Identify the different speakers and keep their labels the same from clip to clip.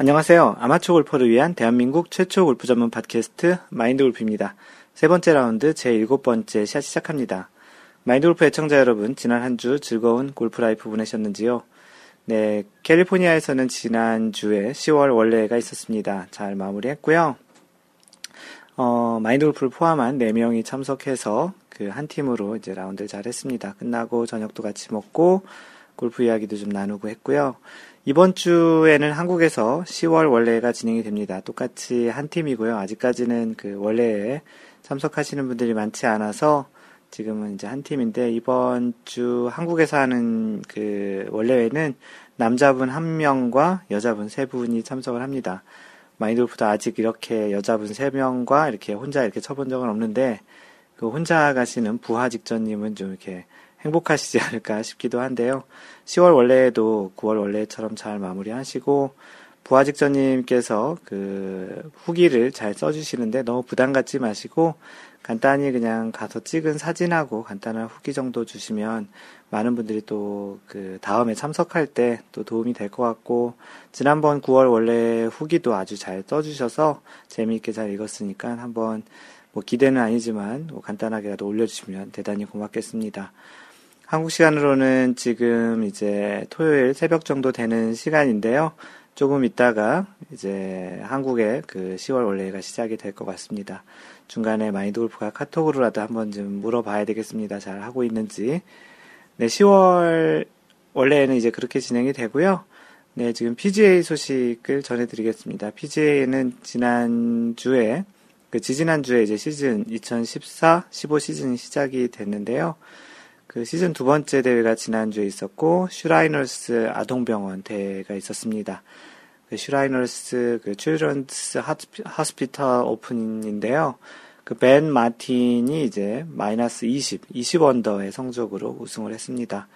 Speaker 1: 안녕하세요. 아마추어 골퍼를 위한 대한민국 최초 골프 전문 팟캐스트 마인드 골프입니다. 세 번째 라운드 제 일곱 번째 샷 시작합니다. 마인드 골프 애청자 여러분, 지난 한 주 즐거운 골프 life 보내셨는지요? 네, 캘리포니아에서는 지난주에 10월 월례가 있었습니다. 잘 마무리했고요. 어, 마인드 골프를 포함한 4명이 참석해서 그 한 팀으로 이제 라운드를 잘 했습니다. 끝나고 저녁도 같이 먹고 골프 이야기도 좀 나누고 했고요. 이번 주에는 한국에서 10월 원래가 진행이 됩니다. 똑같이 한 팀이고요. 아직까지는 그 원래에 참석하시는 분들이 많지 않아서 지금은 이제 한 팀인데 이번 주 한국에서 하는 그 원래회는 남자분 한 명과 여자분 세 분이 참석을 합니다. 마인드골프도 아직 이렇게 여자분 세 명과 이렇게 혼자 이렇게 쳐본 적은 없는데 그 혼자 가시는 부하 직전님은 좀 이렇게 행복하시지 않을까 싶기도 한데요. 10월 원래에도 9월 원래처럼 잘 마무리하시고 부하 직전님께서 그 후기를 잘 써주시는데 너무 부담 갖지 마시고 간단히 그냥 가서 찍은 사진하고 간단한 후기 정도 주시면 많은 분들이 또 그 다음에 참석할 때 또 도움이 될 것 같고 지난번 9월 원래 후기도 아주 잘 써주셔서 재미있게 잘 읽었으니까 한번 뭐 기대는 아니지만 뭐 간단하게라도 올려주시면 대단히 고맙겠습니다. 한국 시간으로는 지금 이제 토요일 새벽 정도 되는 시간인데요. 조금 있다가 이제 한국의 그 10월 원래가 시작이 될 것 같습니다. 중간에 마인드 골프가 카톡으로라도 한번 좀 물어봐야 되겠습니다. 잘 하고 있는지. 네, 10월 원래는 이제 그렇게 진행이 되고요. 네, 지금 PGA 소식을 전해드리겠습니다. PGA는 지난주에, 그 지지난주에 이제 시즌 2014, 15 시즌이 시작이 됐는데요. 그 시즌 두 번째 대회가 지난주에 있었고, 슈라이너스 아동병원 대회가 있었습니다. 그 슈라이너스 그 칠드런스 하스피탈 오픈인데요. 그 벤 마틴이 이제 마이너스 20, 20 언더의 성적으로 우승을 했습니다.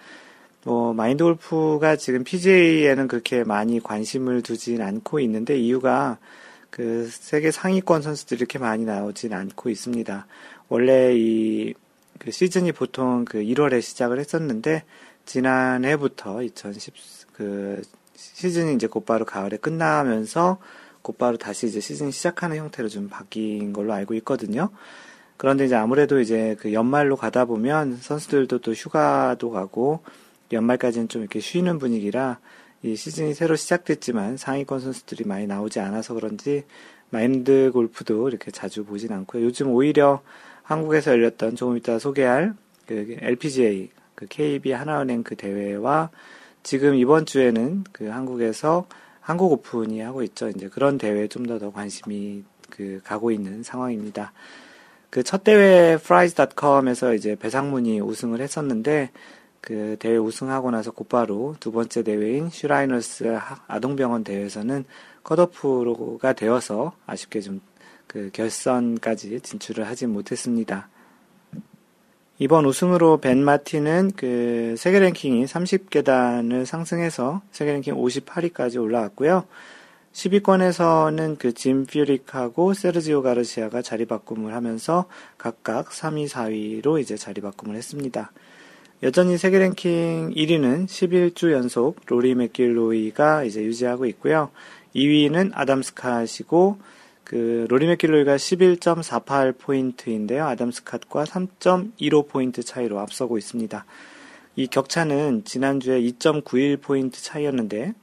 Speaker 1: 뭐 마인드 골프가 지금 PGA에는 그렇게 많이 관심을 두진 않고 있는데 이유가 그 세계 상위권 선수들이 이렇게 많이 나오진 않고 있습니다. 원래 이 그 시즌이 보통 그 1월에 시작을 했었는데 지난해부터 2010 그 시즌이 이제 곧바로 가을에 끝나면서 곧바로 다시 이제 시즌 시작하는 형태로 좀 바뀐 걸로 알고 있거든요. 그런데 이제 아무래도 이제 그 연말로 가다 보면 선수들도 또 휴가도 가고 연말까지는 좀 이렇게 쉬는 분위기라 이 시즌이 새로 시작됐지만 상위권 선수들이 많이 나오지 않아서 그런지 마인드 골프도 이렇게 자주 보진 않고요. 요즘 오히려 한국에서 열렸던 조금 이따 소개할 그 LPGA 그 KB 하나은행 그 대회와 지금 이번 주에는 그 한국에서 한국 오픈이 하고 있죠. 이제 그런 대회에 좀 더 더 관심이 그 가고 있는 상황입니다. 그 첫 대회 fries.com에서 이제 배상문이 우승을 했었는데 그 대회 우승하고 나서 곧바로 두 번째 대회인 슈라이너스 아동병원 대회에서는 컷오프가 되어서 아쉽게 좀 그 결선까지 진출을 하지 못했습니다. 이번 우승으로 벤 마틴은 그 세계 랭킹이 30계단을 상승해서 세계 랭킹 58위까지 올라왔고요. 10위권에서는 그 짐 퓨릭하고 세르지오 가르시아가 자리 바꿈을 하면서 각각 3위, 4위로 이제 자리 바꿈을 했습니다. 여전히 세계 랭킹 1위는 11주 연속 로리 맥길로이가 이제 유지하고 있고요. 2위는 아담 스캇이고 그 로리 맥길로이가 11.48 포인트인데요. 아담 스캇과 3.15 포인트 차이로 앞서고 있습니다. 이 격차는 지난주에 2.91 포인트 차이였는데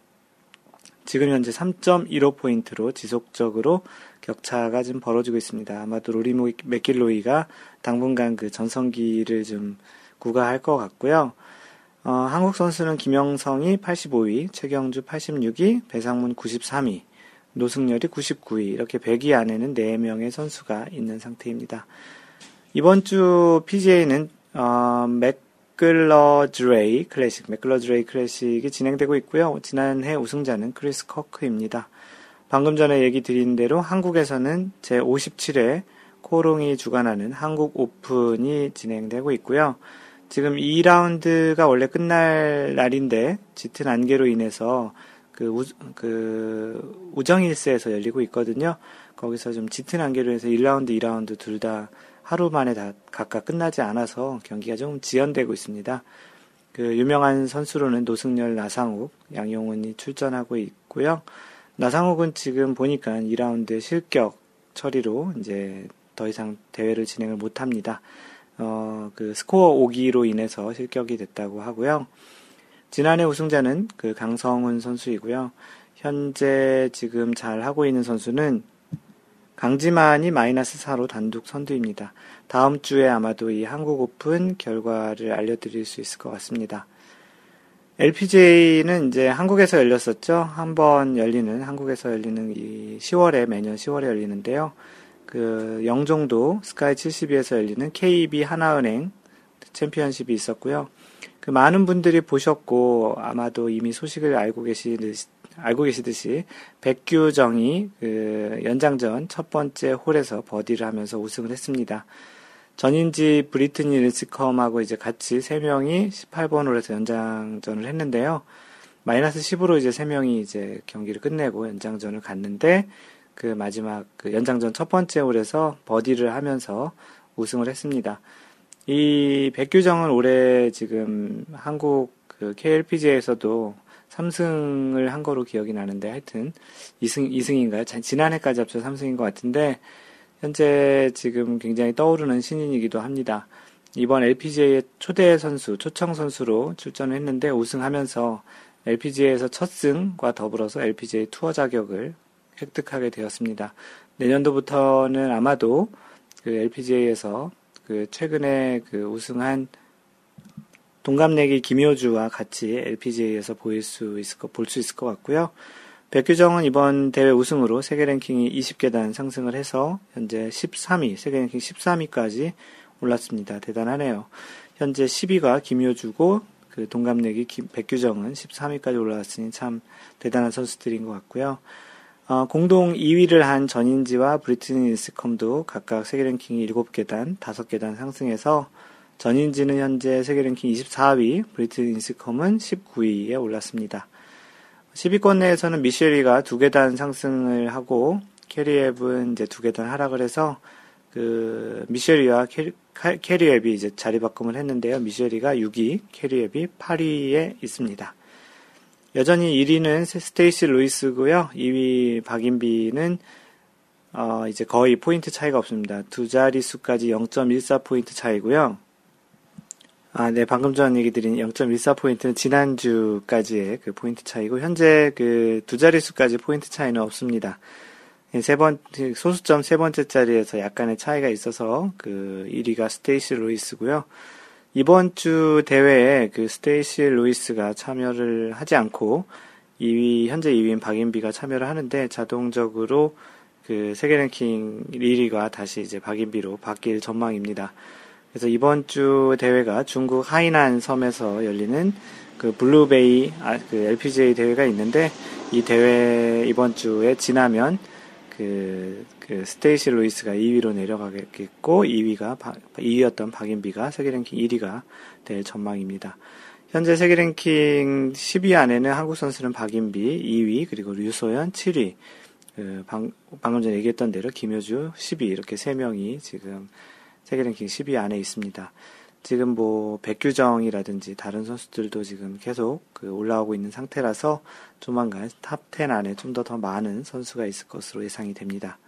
Speaker 1: 지금 현재 3.15 포인트로 지속적으로 격차가 좀 벌어지고 있습니다. 아마도 로리 맥길로이가 당분간 그 전성기를 좀 구가할 것 같고요. 어, 한국 선수는 김형성이 85위, 최경주 86위, 배상문 93위, 노승열이 99위, 이렇게 100위 안에는 4명의 선수가 있는 상태입니다. 이번 주 PGA는, 어, McGladrey Classic, McGladrey Classic이 진행되고 있고요. 지난해 우승자는 크리스 커크입니다. 방금 전에 얘기 드린 대로 한국에서는 제57회 코롱이 주관하는 한국 오픈이 진행되고 있고요. 지금 2라운드가 원래 끝날 날인데 짙은 안개로 인해서 그, 우, 그 우정일세에서 열리고 있거든요. 거기서 좀 짙은 안개로 해서 1라운드, 2라운드 둘 다 하루 만에 다 각각 끝나지 않아서 경기가 좀 지연되고 있습니다. 그 유명한 선수로는 노승열, 나상욱, 양용훈이 출전하고 있고요. 나상욱은 지금 보니까 2라운드 실격 처리로 이제 더 이상 대회를 진행을 못 합니다. 어, 그 스코어 오기로 인해서 실격이 됐다고 하고요. 지난해 우승자는 그 강성훈 선수이고요. 현재 지금 잘 하고 있는 선수는 강지만이 마이너스 4로 단독 선두입니다. 다음 주에 아마도 이 한국 오픈 결과를 알려드릴 수 있을 것 같습니다. LPGA는 이제 한국에서 열렸었죠. 한 번 열리는, 한국에서 열리는 이 10월에, 매년 10월에 열리는데요. 그 영종도 스카이 72에서 열리는 KB 하나은행 챔피언십이 있었고요. 그 많은 분들이 보셨고 아마도 이미 소식을 알고 계시듯이 알고 계시듯이 백규정이 그 연장전 첫 번째 홀에서 버디를 하면서 우승을 했습니다. 전인지 브리트니 릴스컴하고 이제 같이 세 명이 18번 홀에서 연장전을 했는데요. 마이너스 10으로 이제 세 명이 이제 경기를 끝내고 연장전을 갔는데 그 마지막 그 연장전 첫 번째 홀에서 버디를 하면서 우승을 했습니다. 이 백규정은 올해 지금 한국 그 KLPGA에서도 3승을 한 거로 기억이 나는데 하여튼 2승 2승인가요? 지난해까지 합쳐 3승인 것 같은데 현재 지금 굉장히 떠오르는 신인이기도 합니다. 이번 LPGA의 초대 선수, 초청 선수로 출전을 했는데 우승하면서 LPGA에서 첫 승과 더불어서 LPGA 투어 자격을 획득하게 되었습니다. 내년도부터는 아마도 그 LPGA에서 그 최근에 그 우승한 동갑내기 김효주와 같이 LPGA에서 보일 수 있을 것, 볼 수 있을 것 같고요. 백규정은 이번 대회 우승으로 세계 랭킹이 20계단 상승을 해서 현재 13위, 세계 랭킹 13위까지 올랐습니다. 대단하네요. 현재 10위가 김효주고 그 동갑내기 김, 백규정은 13위까지 올라왔으니 참 대단한 선수들인 것 같고요. 어, 공동 2위를 한 전인지와 브리트니 인스컴도 각각 세계 랭킹이 7계단, 5계단 상승해서 전인지는 현재 세계 랭킹 24위, 브리트니 인스컴은 19위에 올랐습니다. 10위권 내에서는 미셸리가 두 계단 상승을 하고 캐리앱은 이제 두 계단 하락을 해서 그 미셸 위와 캐리, 캐리 웹이 이제 자리 바꿈을 했는데요. 미셸 위가 6위, 캐리 웹이 8위에 있습니다. 여전히 1위는 스테이시 루이스고요. 2위 박인비는 어, 이제 거의 포인트 차이가 없습니다. 두 자릿수까지 0.14포인트 차이고요. 아, 네, 방금 전 얘기 드린 0.14포인트는 지난주까지의 그 포인트 차이고, 현재 그 두 자릿수까지 포인트 차이는 없습니다. 예, 세 번, 소수점 세 번째 자리에서 약간의 차이가 있어서 그 1위가 스테이시 루이스고요. 이번 주 대회에 그 스테이시 루이스가 참여를 하지 않고 2위 현재 2위인 박인비가 참여를 하는데 자동적으로 그 세계 랭킹 1위가 다시 이제 박인비로 바뀔 전망입니다. 그래서 이번 주 대회가 중국 하이난 섬에서 열리는 그 Blue Bay 아, 그 LPGA 대회가 있는데 이 대회 이번 주에 지나면 그, 그 스테이시 루이스가 2위로 내려가겠고 2위가 2위였던 박인비가 세계 랭킹 1위가 될 전망입니다. 현재 세계 랭킹 10위 안에는 한국 선수는 박인비 2위 그리고 유소연 7위 그 방, 방금 전에 얘기했던 대로 김효주 10위 이렇게 3명이 지금 세계 랭킹 10위 안에 있습니다. 지금 뭐 백규정이라든지 다른 선수들도 지금 계속 그 올라오고 있는 상태라서 조만간 top 10 안에 좀 더 더 많은 선수가 있을 것으로 예상이 됩니다.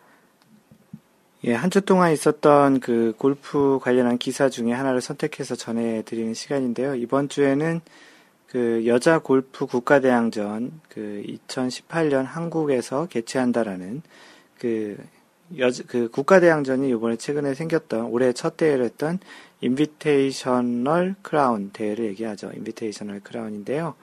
Speaker 1: 예, 한 주 동안 있었던 그 골프 관련한 기사 중에 하나를 선택해서 전해드리는 시간인데요. 이번 주에는 그 여자 골프 국가대항전 그 2018년 한국에서 개최한다라는 그 여, 그 국가대항전이 이번에 최근에 생겼던 올해 첫 대회를 했던 Invitational Crown 대회를 얘기하죠. Invitational Crown인데요.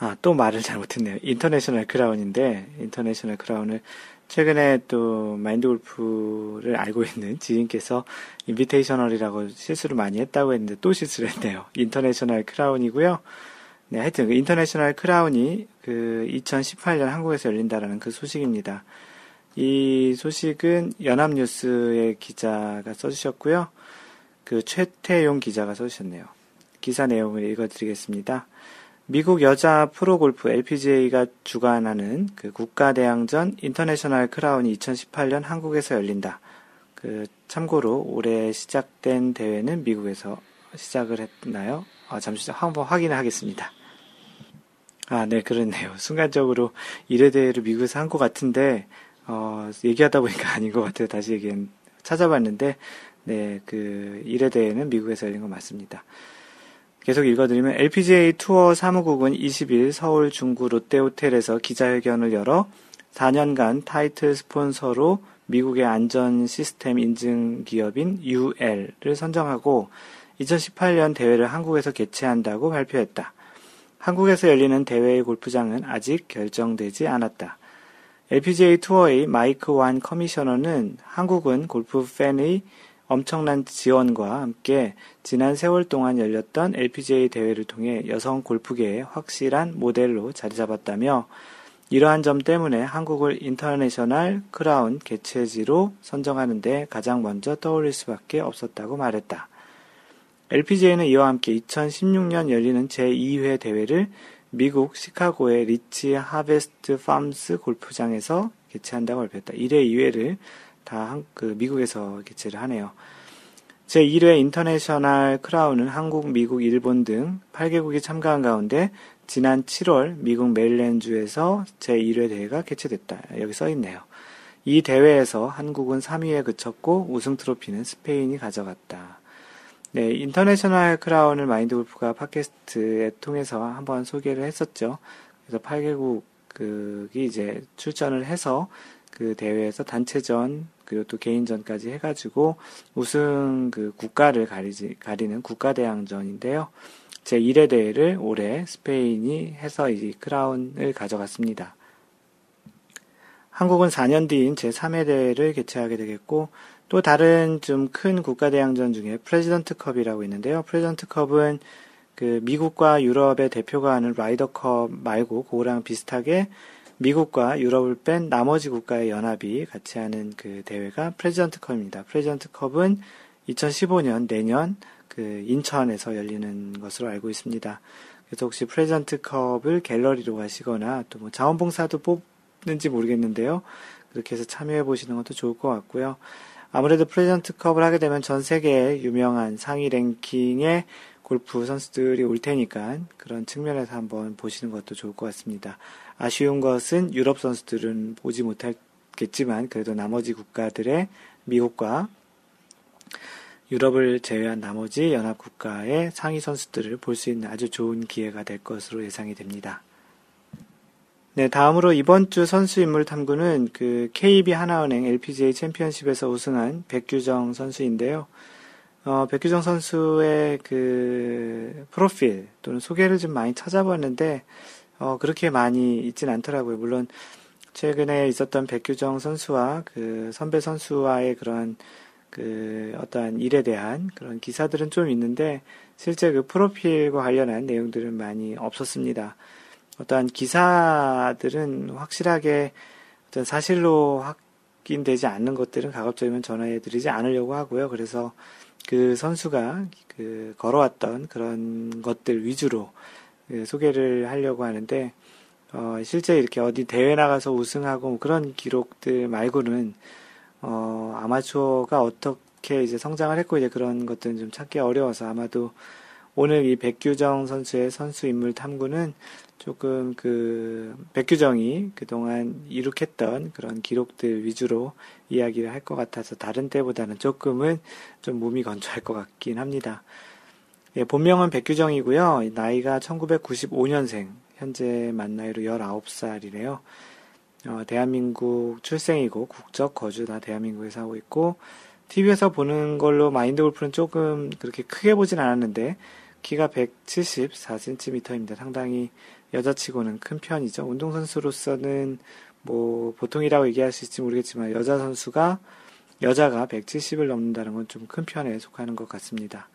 Speaker 1: 아, 또 말을 잘못했네요. International Crown인데, International Crown을 최근에 또 마인드 골프를 알고 있는 지인께서 Invitational이라고 실수를 많이 했다고 했는데 또 실수를 했네요. International Crown이고요. 네, 하여튼 그 International Crown이 그 2018년 한국에서 열린다라는 그 소식입니다. 이 소식은 연합뉴스의 기자가 써주셨고요. 그 최태용 기자가 써주셨네요. 기사 내용을 읽어드리겠습니다. 미국 여자 프로골프 LPGA가 주관하는 그 국가대항전 International Crown이 2018년 한국에서 열린다. 그 참고로 올해 시작된 대회는 미국에서 시작을 했나요? 아, 잠시 한번 확인을 하겠습니다. 아, 네, 그렇네요. 순간적으로 1회 대회를 미국에서 한 것 같은데, 어, 얘기하다 보니까 아닌 것 같아요. 다시 얘기, 찾아봤는데, 네, 그 1회 대회는 미국에서 열린 거 맞습니다. 계속 읽어드리면 LPGA 투어 사무국은 20일 서울 중구 롯데호텔에서 기자회견을 열어 4년간 타이틀 스폰서로 미국의 안전 시스템 인증 기업인 UL을 선정하고 2018년 대회를 한국에서 개최한다고 발표했다. 한국에서 열리는 대회의 골프장은 아직 결정되지 않았다. LPGA 투어의 마이크 완 커미셔너는 한국은 골프 팬의 엄청난 지원과 함께 지난 세월 동안 열렸던 LPGA 대회를 통해 여성 골프계의 확실한 모델로 자리 잡았다며 이러한 점 때문에 한국을 인터내셔널 크라운 개최지로 선정하는데 가장 먼저 떠올릴 수밖에 없었다고 말했다. LPGA는 이와 함께 2016년 열리는 제2회 대회를 미국 시카고의 리치 하베스트 팜스 골프장에서 개최한다고 발표했다. 1회, 2회를 다 그 미국에서 개최를 하네요. 제1회 인터내셔널 크라운은 한국, 미국, 일본 등 8개국이 참가한 가운데 지난 7월 미국 메릴랜드주에서 제1회 대회가 개최됐다. 여기 써 있네요. 이 대회에서 한국은 3위에 그쳤고 우승 트로피는 스페인이 가져갔다. 네, 인터내셔널 크라운을 마인드 골프가 팟캐스트에 통해서 한번 소개를 했었죠. 그래서 8개국이 이제 출전을 해서 그 대회에서 단체전 그리고 또 개인전까지 해가지고 우승 그 국가를 가리지, 가리는 국가대항전인데요. 제 1회 대회를 올해 스페인이 해서 이 크라운을 가져갔습니다. 한국은 4년 뒤인 제 3회 대회를 개최하게 되겠고 또 다른 좀 큰 국가 대항전 중에 프레지던트 컵이라고 있는데요. 프레지던트 컵은 그 미국과 유럽의 대표가 하는 라이더 컵 말고 그거랑 비슷하게 미국과 유럽을 뺀 나머지 국가의 연합이 같이 하는 그 대회가 프레지던트 컵입니다. 프레지던트 컵은 2015년 내년 그 인천에서 열리는 것으로 알고 있습니다. 그래서 혹시 프레지던트 컵을 갤러리로 가시거나 또 뭐 자원봉사도 뽑는지 모르겠는데요. 그렇게 해서 참여해 보시는 것도 좋을 것 같고요. 아무래도 프레지던트 컵을 하게 되면 전 세계의 유명한 상위 랭킹의 골프 선수들이 올 테니까 그런 측면에서 한번 보시는 것도 좋을 것 같습니다. 아쉬운 것은 유럽 선수들은 보지 못하겠지만 그래도 나머지 국가들의 미국과 유럽을 제외한 나머지 연합 국가의 상위 선수들을 볼 수 있는 아주 좋은 기회가 될 것으로 예상이 됩니다. 네, 다음으로 이번 주 선수 인물 탐구는 그 KB 하나은행 LPGA 챔피언십에서 우승한 백규정 선수인데요. 어, 백규정 선수의 그 프로필 또는 소개를 좀 많이 찾아봤는데 어, 그렇게 많이 있진 않더라고요. 물론 최근에 있었던 백규정 선수와 그 선배 선수와의 그런 그 어떠한 일에 대한 그런 기사들은 좀 있는데 실제 그 프로필과 관련한 내용들은 많이 없었습니다. 어떠한 기사들은 확실하게 어떤 사실로 확인되지 않는 것들은 가급적이면 전화해 드리지 않으려고 하고요. 그래서 그 선수가 그 걸어왔던 그런 것들 위주로 예, 소개를 하려고 하는데 어, 실제 이렇게 어디 대회 나가서 우승하고 뭐 그런 기록들 말고는 어, 아마추어가 어떻게 이제 성장을 했고 이제 그런 것들은 좀 찾기 어려워서 아마도 오늘 이 백규정 선수의 선수 인물 탐구는 조금 그 백규정이 그동안 이룩했던 그런 기록들 위주로 이야기를 할 것 같아서 다른 때보다는 조금은 좀 몸이 건조할 것 같긴 합니다. 예, 본명은 백규정이고요. 나이가 1995년생, 현재 만 나이로 19살이래요. 어, 대한민국 출생이고 국적 거주 다 대한민국에서 하고 있고 TV에서 보는 걸로 마인드 골프는 조금 그렇게 크게 보진 않았는데 키가 174cm입니다. 상당히 여자치고는 큰 편이죠. 운동선수로서는 뭐 보통이라고 얘기할 수 있을지 모르겠지만 여자 선수가 여자가 170을 넘는다는 건 좀 큰 편에 속하는 것 같습니다.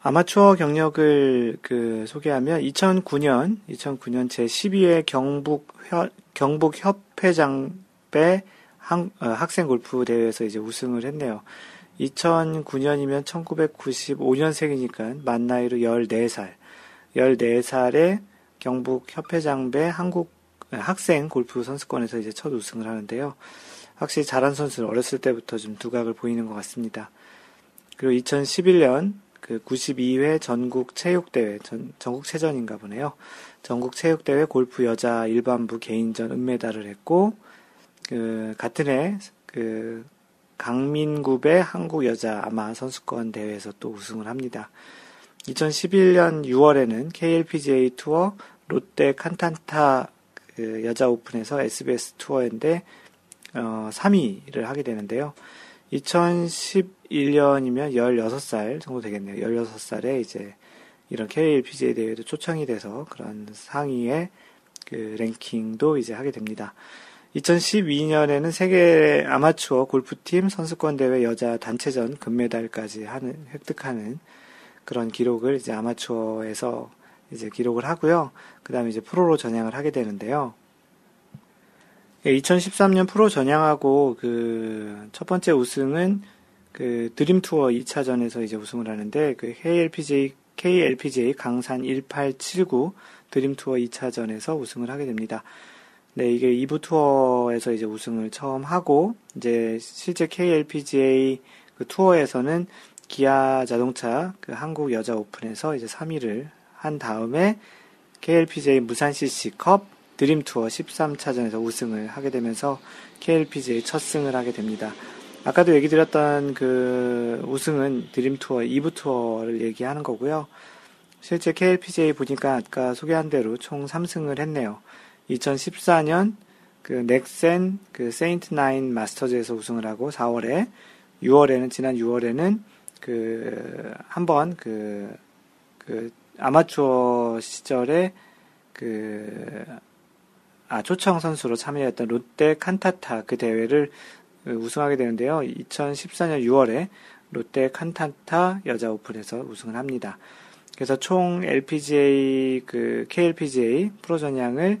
Speaker 1: 아마추어 경력을 그 소개하면 2009년 2009년 제 12회 경북 경북 협회장배 어, 학생 골프 대회에서 이제 우승을 했네요. 2009년이면 1995년생이니까 만 나이로 14살. 14살에 경북 협회장배 한국 학생 골프 선수권에서 이제 첫 우승을 하는데요. 확실히 잘한 선수는 어렸을 때부터 좀 두각을 보이는 것 같습니다. 그리고 2011년 그 92회 전국 체육대회, 전, 전국 체전인가 보네요. 전국 체육대회 골프 여자 일반부 개인전 은메달을 했고, 그, 같은 해, 그, 강민구배 한국 여자 아마 선수권 대회에서 또 우승을 합니다. 2011년 6월에는 KLPGA 투어 롯데 칸탄타 그 여자 오픈에서 SBS 투어인데 어, 3위를 하게 되는데요. 2011년이면 16살 정도 되겠네요. 16살에 이제 이런 KLPGA 대회도 초청이 돼서 그런 상위의 그 랭킹도 이제 하게 됩니다. 2012년에는 세계 아마추어 골프팀 선수권 대회 여자 단체전 금메달까지 하는 획득하는 그런 기록을 이제 아마추어에서 이제 기록을 하고요. 그 다음에 이제 프로로 전향을 하게 되는데요. 2013년 예, 프로 전향하고 그 첫 번째 우승은 그 드림 투어 2차전에서 이제 우승을 하는데 그 KLPJ KLPGA 강산 1879 드림 투어 2차전에서 우승을 하게 됩니다. 네, 이게 2부 투어에서 이제 우승을 처음 하고 이제 실제 KLPGA 그 투어에서는 기아 자동차 그 한국 여자 오픈에서 이제 3위를 한 다음에 KLPGA 무산 CC컵 드림 투어 13차전에서 우승을 하게 되면서 KLPGA 첫 승을 하게 됩니다. 아까도 얘기 드렸던 그 우승은 드림 투어 2부 투어를 얘기하는 거고요. 실제 KLPGA 보니까 아까 소개한 대로 총 3승을 했네요. 2014년 그 넥센 그 세인트 나인 마스터즈에서 우승을 하고 4월에 6월에는 지난 6월에는 그 한번 그, 그 아마추어 시절에 그 아, 초청 선수로 참여했던 롯데 칸타타 그 대회를 우승하게 되는데요. 2014년 6월에 롯데 칸타타 여자 오픈에서 우승을 합니다. 그래서 총 LPGA 그 KLPGA 프로 전향을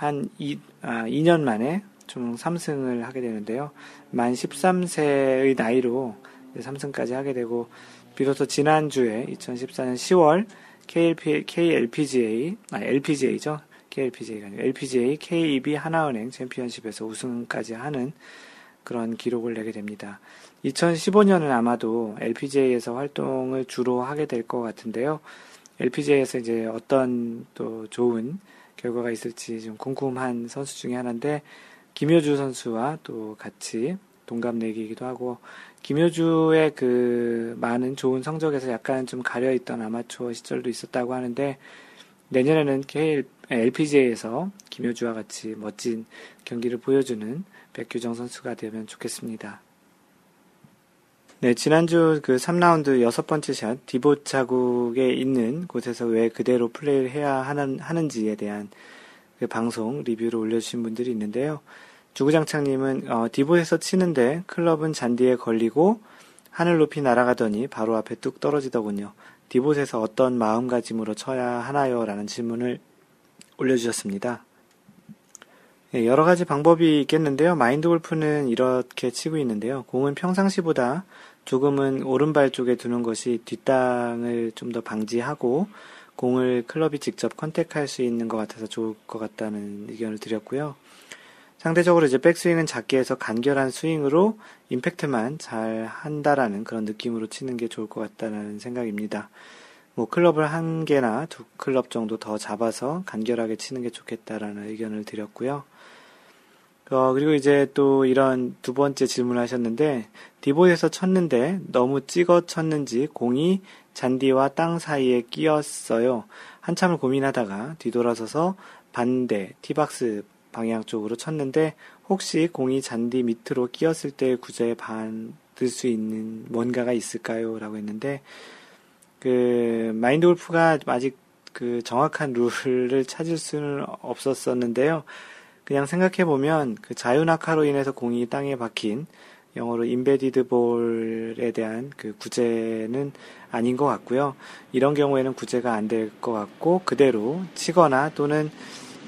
Speaker 1: 한 2, 아, 2년 만에 총 3승을 하게 되는데요. 만 13세의 나이로 3승까지 하게 되고 비로소 지난주에 2014년 10월 KLP, KLPGA, 아, LPGA죠. KLPGA가 아니고 LPGA KEB 하나은행 챔피언십에서 우승까지 하는 그런 기록을 내게 됩니다. 2015년은 아마도 LPGA에서 활동을 주로 하게 될 것 같은데요. LPGA에서 이제 어떤 또 좋은 결과가 있을지 좀 궁금한 선수 중에 하나인데 김효주 선수와 또 같이 동갑내기이기도 하고 김효주의 그 많은 좋은 성적에서 약간 좀 가려있던 아마추어 시절도 있었다고 하는데 내년에는 KL, LPGA에서 김효주와 같이 멋진 경기를 보여주는 백규정 선수가 되면 좋겠습니다. 네, 지난주 그 3라운드 여섯 번째 샷, 디봇 자국에 있는 곳에서 왜 그대로 플레이를 해야 하는, 하는지에 대한 그 방송 리뷰를 올려주신 분들이 있는데요. 주구장창님은, 어, 디봇에서 치는데 클럽은 잔디에 걸리고 하늘 높이 날아가더니 바로 앞에 뚝 떨어지더군요. 디봇에서 어떤 마음가짐으로 쳐야 하나요? 라는 질문을 올려주셨습니다. 네, 여러 가지 방법이 있겠는데요. 마인드 골프는 이렇게 치고 있는데요. 공은 평상시보다 조금은 오른발 쪽에 두는 것이 뒷땅을 좀 더 방지하고 공을 클럽이 직접 컨택할 수 있는 것 같아서 좋을 것 같다는 의견을 드렸고요. 상대적으로 이제 백스윙은 작게 해서 간결한 스윙으로 임팩트만 잘 한다라는 그런 느낌으로 치는 게 좋을 것 같다는 생각입니다. 뭐 클럽을 한 개나 두 클럽 정도 더 잡아서 간결하게 치는 게 좋겠다라는 의견을 드렸고요. 어, 그리고 이제 또 이런 두 번째 질문을 하셨는데, 디보에서 쳤는데 너무 찍어 쳤는지 공이 잔디와 땅 사이에 끼었어요. 한참을 고민하다가 뒤돌아서서 반대 티박스 방향 쪽으로 쳤는데 혹시 공이 잔디 밑으로 끼었을 때 구제에 받을 수 있는 뭔가가 있을까요? 라고 했는데 그 마인드 골프가 아직 그 정확한 룰을 찾을 수는 없었었는데요. 그냥 생각해 보면 그 자유낙하로 인해서 공이 땅에 박힌 영어로 인베디드 볼에 대한 그 구제는 아닌 것 같고요. 이런 경우에는 구제가 안 될 것 같고 그대로 치거나 또는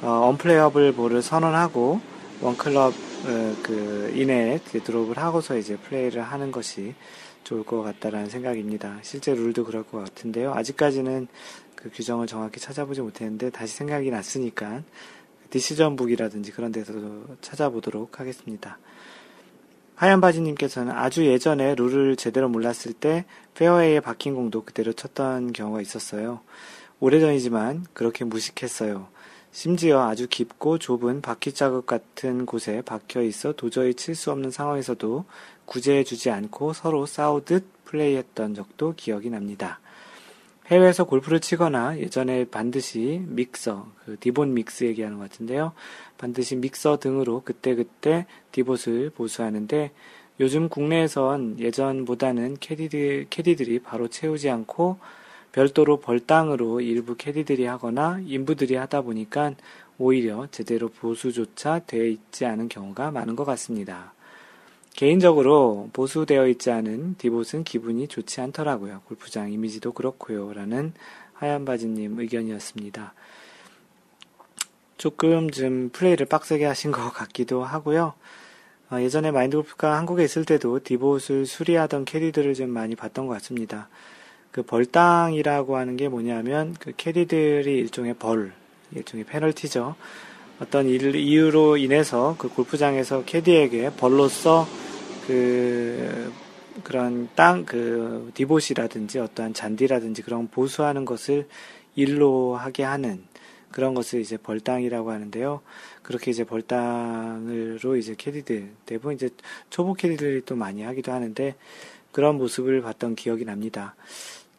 Speaker 1: 어, 언플레이어블 볼을 선언하고 one club 어, 그 이내에 드롭을 하고서 이제 플레이를 하는 것이 좋을 것 같다라는 생각입니다. 실제 룰도 그럴 것 같은데요. 아직까지는 그 규정을 정확히 찾아보지 못했는데 다시 생각이 났으니까 decision book이라든지 그런 데서도 찾아보도록 하겠습니다. 하얀 바지님께서는 아주 예전에 룰을 제대로 몰랐을 때 페어웨이에 박힌 공도 그대로 쳤던 경우가 있었어요. 오래전이지만 그렇게 무식했어요. 심지어 아주 깊고 좁은 바퀴 자국 같은 곳에 박혀 있어 도저히 칠 수 없는 상황에서도 구제해주지 않고 서로 싸우듯 플레이했던 적도 기억이 납니다. 해외에서 골프를 치거나 예전에 반드시 믹서, 그 디본 믹스 얘기하는 것 같은데요. 반드시 믹서 등으로 그때그때 디봇을 보수하는데 요즘 국내에선 예전보다는 캐디들, 캐디들이 바로 채우지 않고 별도로 벌당으로 일부 캐디들이 하거나 인부들이 하다 보니까 오히려 제대로 보수조차 되어 있지 않은 경우가 많은 것 같습니다. 개인적으로 보수되어 있지 않은 디봇은 기분이 좋지 않더라고요. 골프장 이미지도 그렇고요. 라는 하얀 바지님 의견이었습니다. 조금 좀 플레이를 빡세게 하신 것 같기도 하고요. 어, 예전에 마인드 골프가 한국에 있을 때도 디봇을 수리하던 캐디들을 좀 많이 봤던 것 같습니다. 그 벌당이라고 하는 게 뭐냐면 그 캐디들이 일종의 벌, 일종의 페널티죠. 어떤 일, 이유로 인해서 그 골프장에서 캐디에게 벌로서 그 그런 땅, 그 디봇이라든지 어떠한 잔디라든지 그런 보수하는 것을 일로 하게 하는 그런 것을 이제 벌당이라고 하는데요. 그렇게 이제 벌당으로 이제 캐디들, 대부분 이제 초보 캐디들이 또 많이 하기도 하는데 그런 모습을 봤던 기억이 납니다.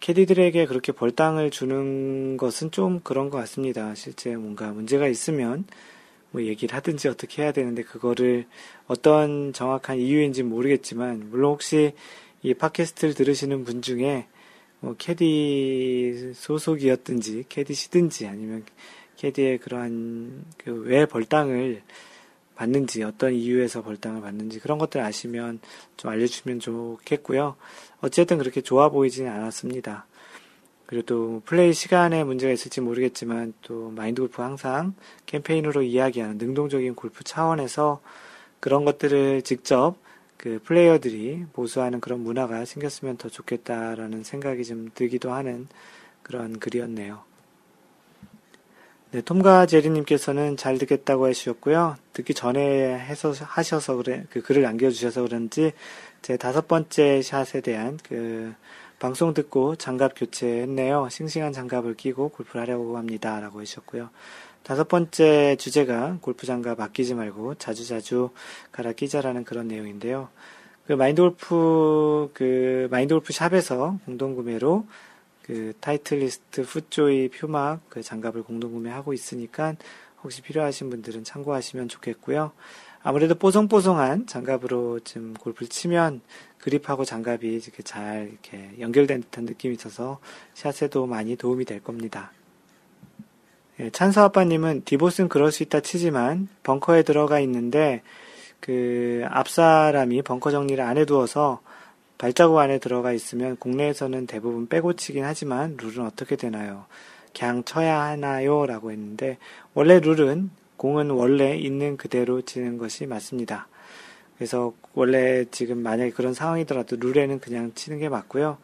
Speaker 1: 캐디들에게 그렇게 벌당을 주는 것은 좀 그런 것 같습니다. 실제 뭔가 문제가 있으면 뭐 얘기를 하든지 어떻게 해야 되는데 그거를 어떤 정확한 이유인지 모르겠지만 물론 혹시 이 팟캐스트를 들으시는 분 중에 뭐 캐디 소속이었든지 캐디시든지 아니면 캐디의 그러한 그 왜 벌당을 받는지 어떤 이유에서 벌당을 받는지 그런 것들 아시면 좀 알려주시면 좋겠고요. 어쨌든 그렇게 좋아 보이지는 않았습니다. 그리고 또 플레이 시간에 문제가 있을지 모르겠지만 또 마인드 골프 항상 캠페인으로 이야기하는 능동적인 골프 차원에서 그런 것들을 직접 그 플레이어들이 보수하는 그런 문화가 생겼으면 더 좋겠다라는 생각이 좀 들기도 하는 그런 글이었네요. 네, 톰과 제리님께서는 잘 듣겠다고 해주셨고요. 듣기 전에 해서 하셔서 그래 그 글을 남겨주셔서 그런지 제 다섯 번째 샷에 대한 그 방송 듣고 장갑 교체했네요. 싱싱한 장갑을 끼고 골프를 하려고 합니다. 라고 해주셨고요. 다섯 번째 주제가 골프 장갑 아끼지 말고 자주자주 갈아 끼자라는 그런 내용인데요. 그 마인드 골프, 그 마인드 골프 샵에서 공동구매로 그 타이틀리스트 풋조이 표막 그 장갑을 공동구매하고 있으니까 혹시 필요하신 분들은 참고하시면 좋겠고요. 아무래도 뽀송뽀송한 장갑으로 좀 골프를 치면 그립하고 장갑이 이렇게 잘 이렇게 연결된 듯한 느낌이 있어서 샷에도 많이 도움이 될 겁니다. 예, 찬사 아빠님은 디봇은 그럴 수 있다 치지만 벙커에 들어가 있는데 그 앞사람이 벙커 정리를 안 해두어서 발자국 안에 들어가 있으면 국내에서는 대부분 빼고 치긴 하지만 룰은 어떻게 되나요? 그냥 쳐야 하나요? 라고 했는데 원래 룰은 공은 원래 있는 그대로 치는 것이 맞습니다. 그래서 원래 지금 만약에 그런 상황이더라도 룰에는 그냥 치는 게 맞고요.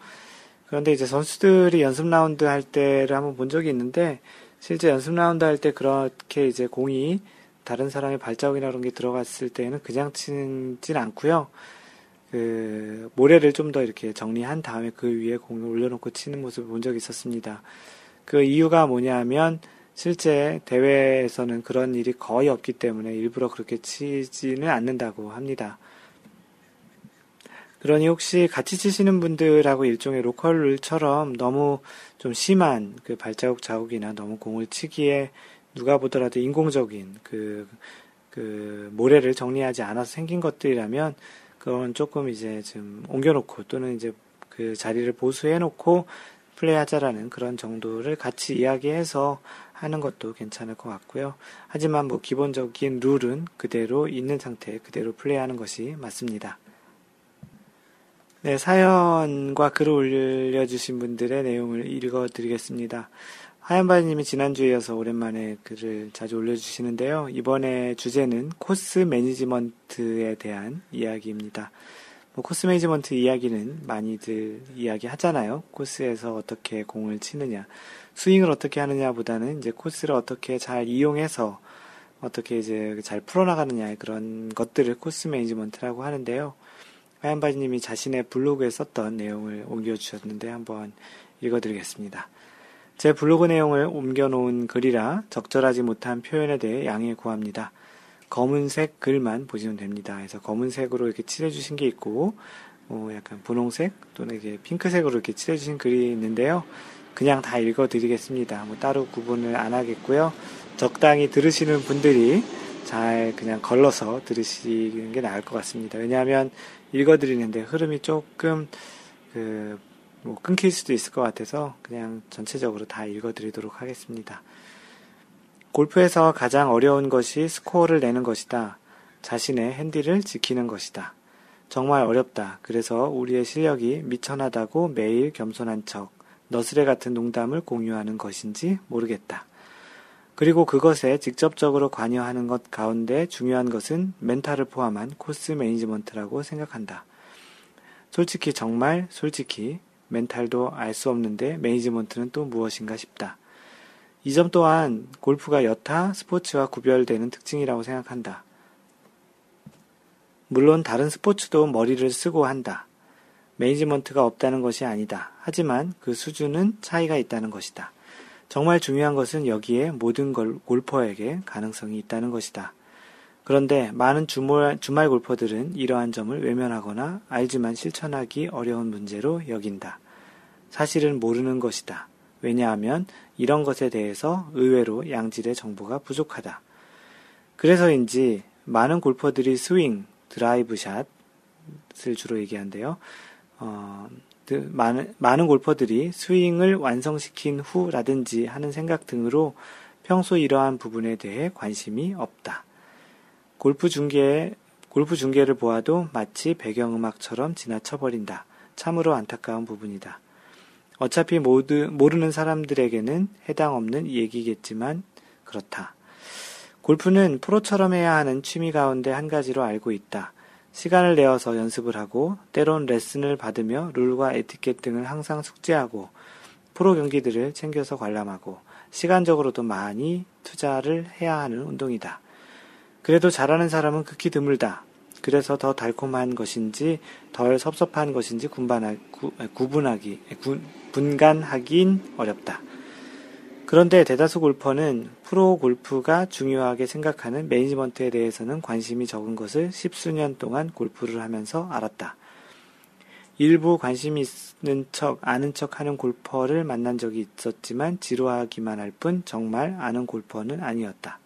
Speaker 1: 그런데 이제 선수들이 연습 라운드 할 때를 한번 본 적이 있는데 실제 연습 라운드 할 때 그렇게 이제 공이 다른 사람의 발자국이나 그런 게 들어갔을 때는 그냥 치진 않고요. 그 모래를 좀 더 이렇게 정리한 다음에 그 위에 공을 올려놓고 치는 모습을 본 적이 있었습니다. 그 이유가 뭐냐면 실제 대회에서는 그런 일이 거의 없기 때문에 일부러 그렇게 치지는 않는다고 합니다. 그러니 혹시 같이 치시는 분들하고 일종의 로컬 룰처럼 너무 좀 심한 그 발자국 자국이나 너무 공을 치기에 누가 보더라도 인공적인 그, 그 모래를 정리하지 않아서 생긴 것들이라면 그건 조금 이제 좀 옮겨놓고 또는 이제 그 자리를 보수해놓고 플레이하자라는 그런 정도를 같이 이야기해서 하는 것도 괜찮을 것 같고요. 하지만 뭐 기본적인 룰은 그대로 있는 상태 그대로 플레이하는 것이 맞습니다. 네, 사연과 글을 올려주신 분들의 내용을 읽어드리겠습니다. 하얀바지님이 지난주에 이어서 오랜만에 글을 자주 올려주시는데요. 이번에 주제는 코스 매니지먼트에 대한 이야기입니다. 뭐 코스 매니지먼트 이야기는 많이들 이야기 하잖아요. 코스에서 어떻게 공을 치느냐, 스윙을 어떻게 하느냐보다는 이제 코스를 어떻게 잘 이용해서 어떻게 이제 잘 풀어나가느냐의 그런 것들을 코스 매니지먼트라고 하는데요. 하얀바지님이 자신의 블로그에 썼던 내용을 옮겨주셨는데 한번 읽어드리겠습니다. 제 블로그 내용을 옮겨놓은 글이라 적절하지 못한 표현에 대해 양해 구합니다. 검은색 글만 보시면 됩니다. 그래서 검은색으로 이렇게 칠해주신 게 있고, 어, 약간 분홍색 또는 이게 핑크색으로 이렇게 칠해주신 글이 있는데요. 그냥 다 읽어드리겠습니다. 뭐 따로 구분을 안 하겠고요. 적당히 들으시는 분들이 잘 그냥 걸러서 들으시는 게 나을 것 같습니다. 왜냐하면 읽어드리는데 흐름이 조금 그 뭐 끊길 수도 있을 것 같아서 그냥 전체적으로 다 읽어드리도록 하겠습니다. 골프에서 가장 어려운 것이 스코어를 내는 것이다. 자신의 핸디를 지키는 것이다. 정말 어렵다. 그래서 우리의 실력이 미천하다고 매일 겸손한 척, 너스레 같은 농담을 공유하는 것인지 모르겠다. 그리고 그것에 직접적으로 관여하는 것 가운데 중요한 것은 멘탈을 포함한 코스 매니지먼트라고 생각한다. 솔직히 정말 솔직히 멘탈도 알 수 없는데 매니지먼트는 또 무엇인가 싶다. 이 점 또한 골프가 여타 스포츠와 구별되는 특징이라고 생각한다. 물론 다른 스포츠도 머리를 쓰고 한다. 매니지먼트가 없다는 것이 아니다. 하지만 그 수준은 차이가 있다는 것이다. 정말 중요한 것은 여기에 모든 걸, 골퍼에게 가능성이 있다는 것이다. 그런데 많은 주말, 주말 골퍼들은 이러한 점을 외면하거나 알지만 실천하기 어려운 문제로 여긴다. 사실은 모르는 것이다. 왜냐하면 이런 것에 대해서 의외로 양질의 정보가 부족하다. 그래서인지 많은 골퍼들이 스윙, 드라이브 샷을 주로 얘기한대요. 어, 많은, 많은 골퍼들이 스윙을 완성시킨 후라든지 하는 생각 등으로 평소 이러한 부분에 대해 관심이 없다. 골프 중계, 골프 중계를 보아도 마치 배경음악처럼 지나쳐버린다. 참으로 안타까운 부분이다. 어차피 모두, 모르는 사람들에게는 해당 없는 얘기겠지만 그렇다. 골프는 프로처럼 해야 하는 취미 가운데 한 가지로 알고 있다. 시간을 내어서 연습을 하고 때론 레슨을 받으며 룰과 에티켓 등을 항상 숙지하고 프로 경기들을 챙겨서 관람하고 시간적으로도 많이 투자를 해야 하는 운동이다. 그래도 잘하는 사람은 극히 드물다. 그래서 더 달콤한 것인지 덜 섭섭한 것인지 구, 분하기 분간하긴 어렵다. 그런데 대다수 골퍼는 프로 골프가 중요하게 생각하는 매니지먼트에 대해서는 관심이 적은 것을 십수년 동안 골프를 하면서 알았다. 일부 관심 있는 척, 아는 척 하는 골퍼를 만난 적이 있었지만 지루하기만 할 뿐 정말 아는 골퍼는 아니었다.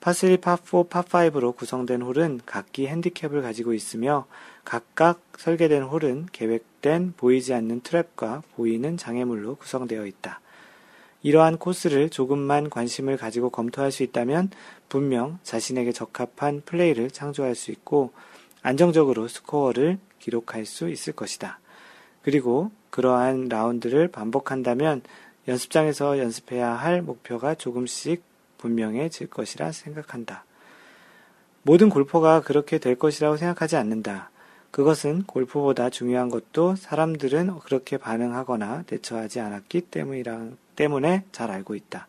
Speaker 1: 파3, 파4, 파5로 구성된 홀은 각기 핸디캡을 가지고 있으며 각각 설계된 홀은 계획된 보이지 않는 트랩과 보이는 장애물로 구성되어 있다. 이러한 코스를 조금만 관심을 가지고 검토할 수 있다면 분명 자신에게 적합한 플레이를 창조할 수 있고 안정적으로 스코어를 기록할 수 있을 것이다. 그리고 그러한 라운드를 반복한다면 연습장에서 연습해야 할 목표가 조금씩 분명해질 것이라 생각한다. 모든 골퍼가 그렇게 될 것이라고 생각하지 않는다. 그것은 골프보다 중요한 것도 사람들은 그렇게 반응하거나 대처하지 않았기 때문이라, 때문에 잘 알고 있다.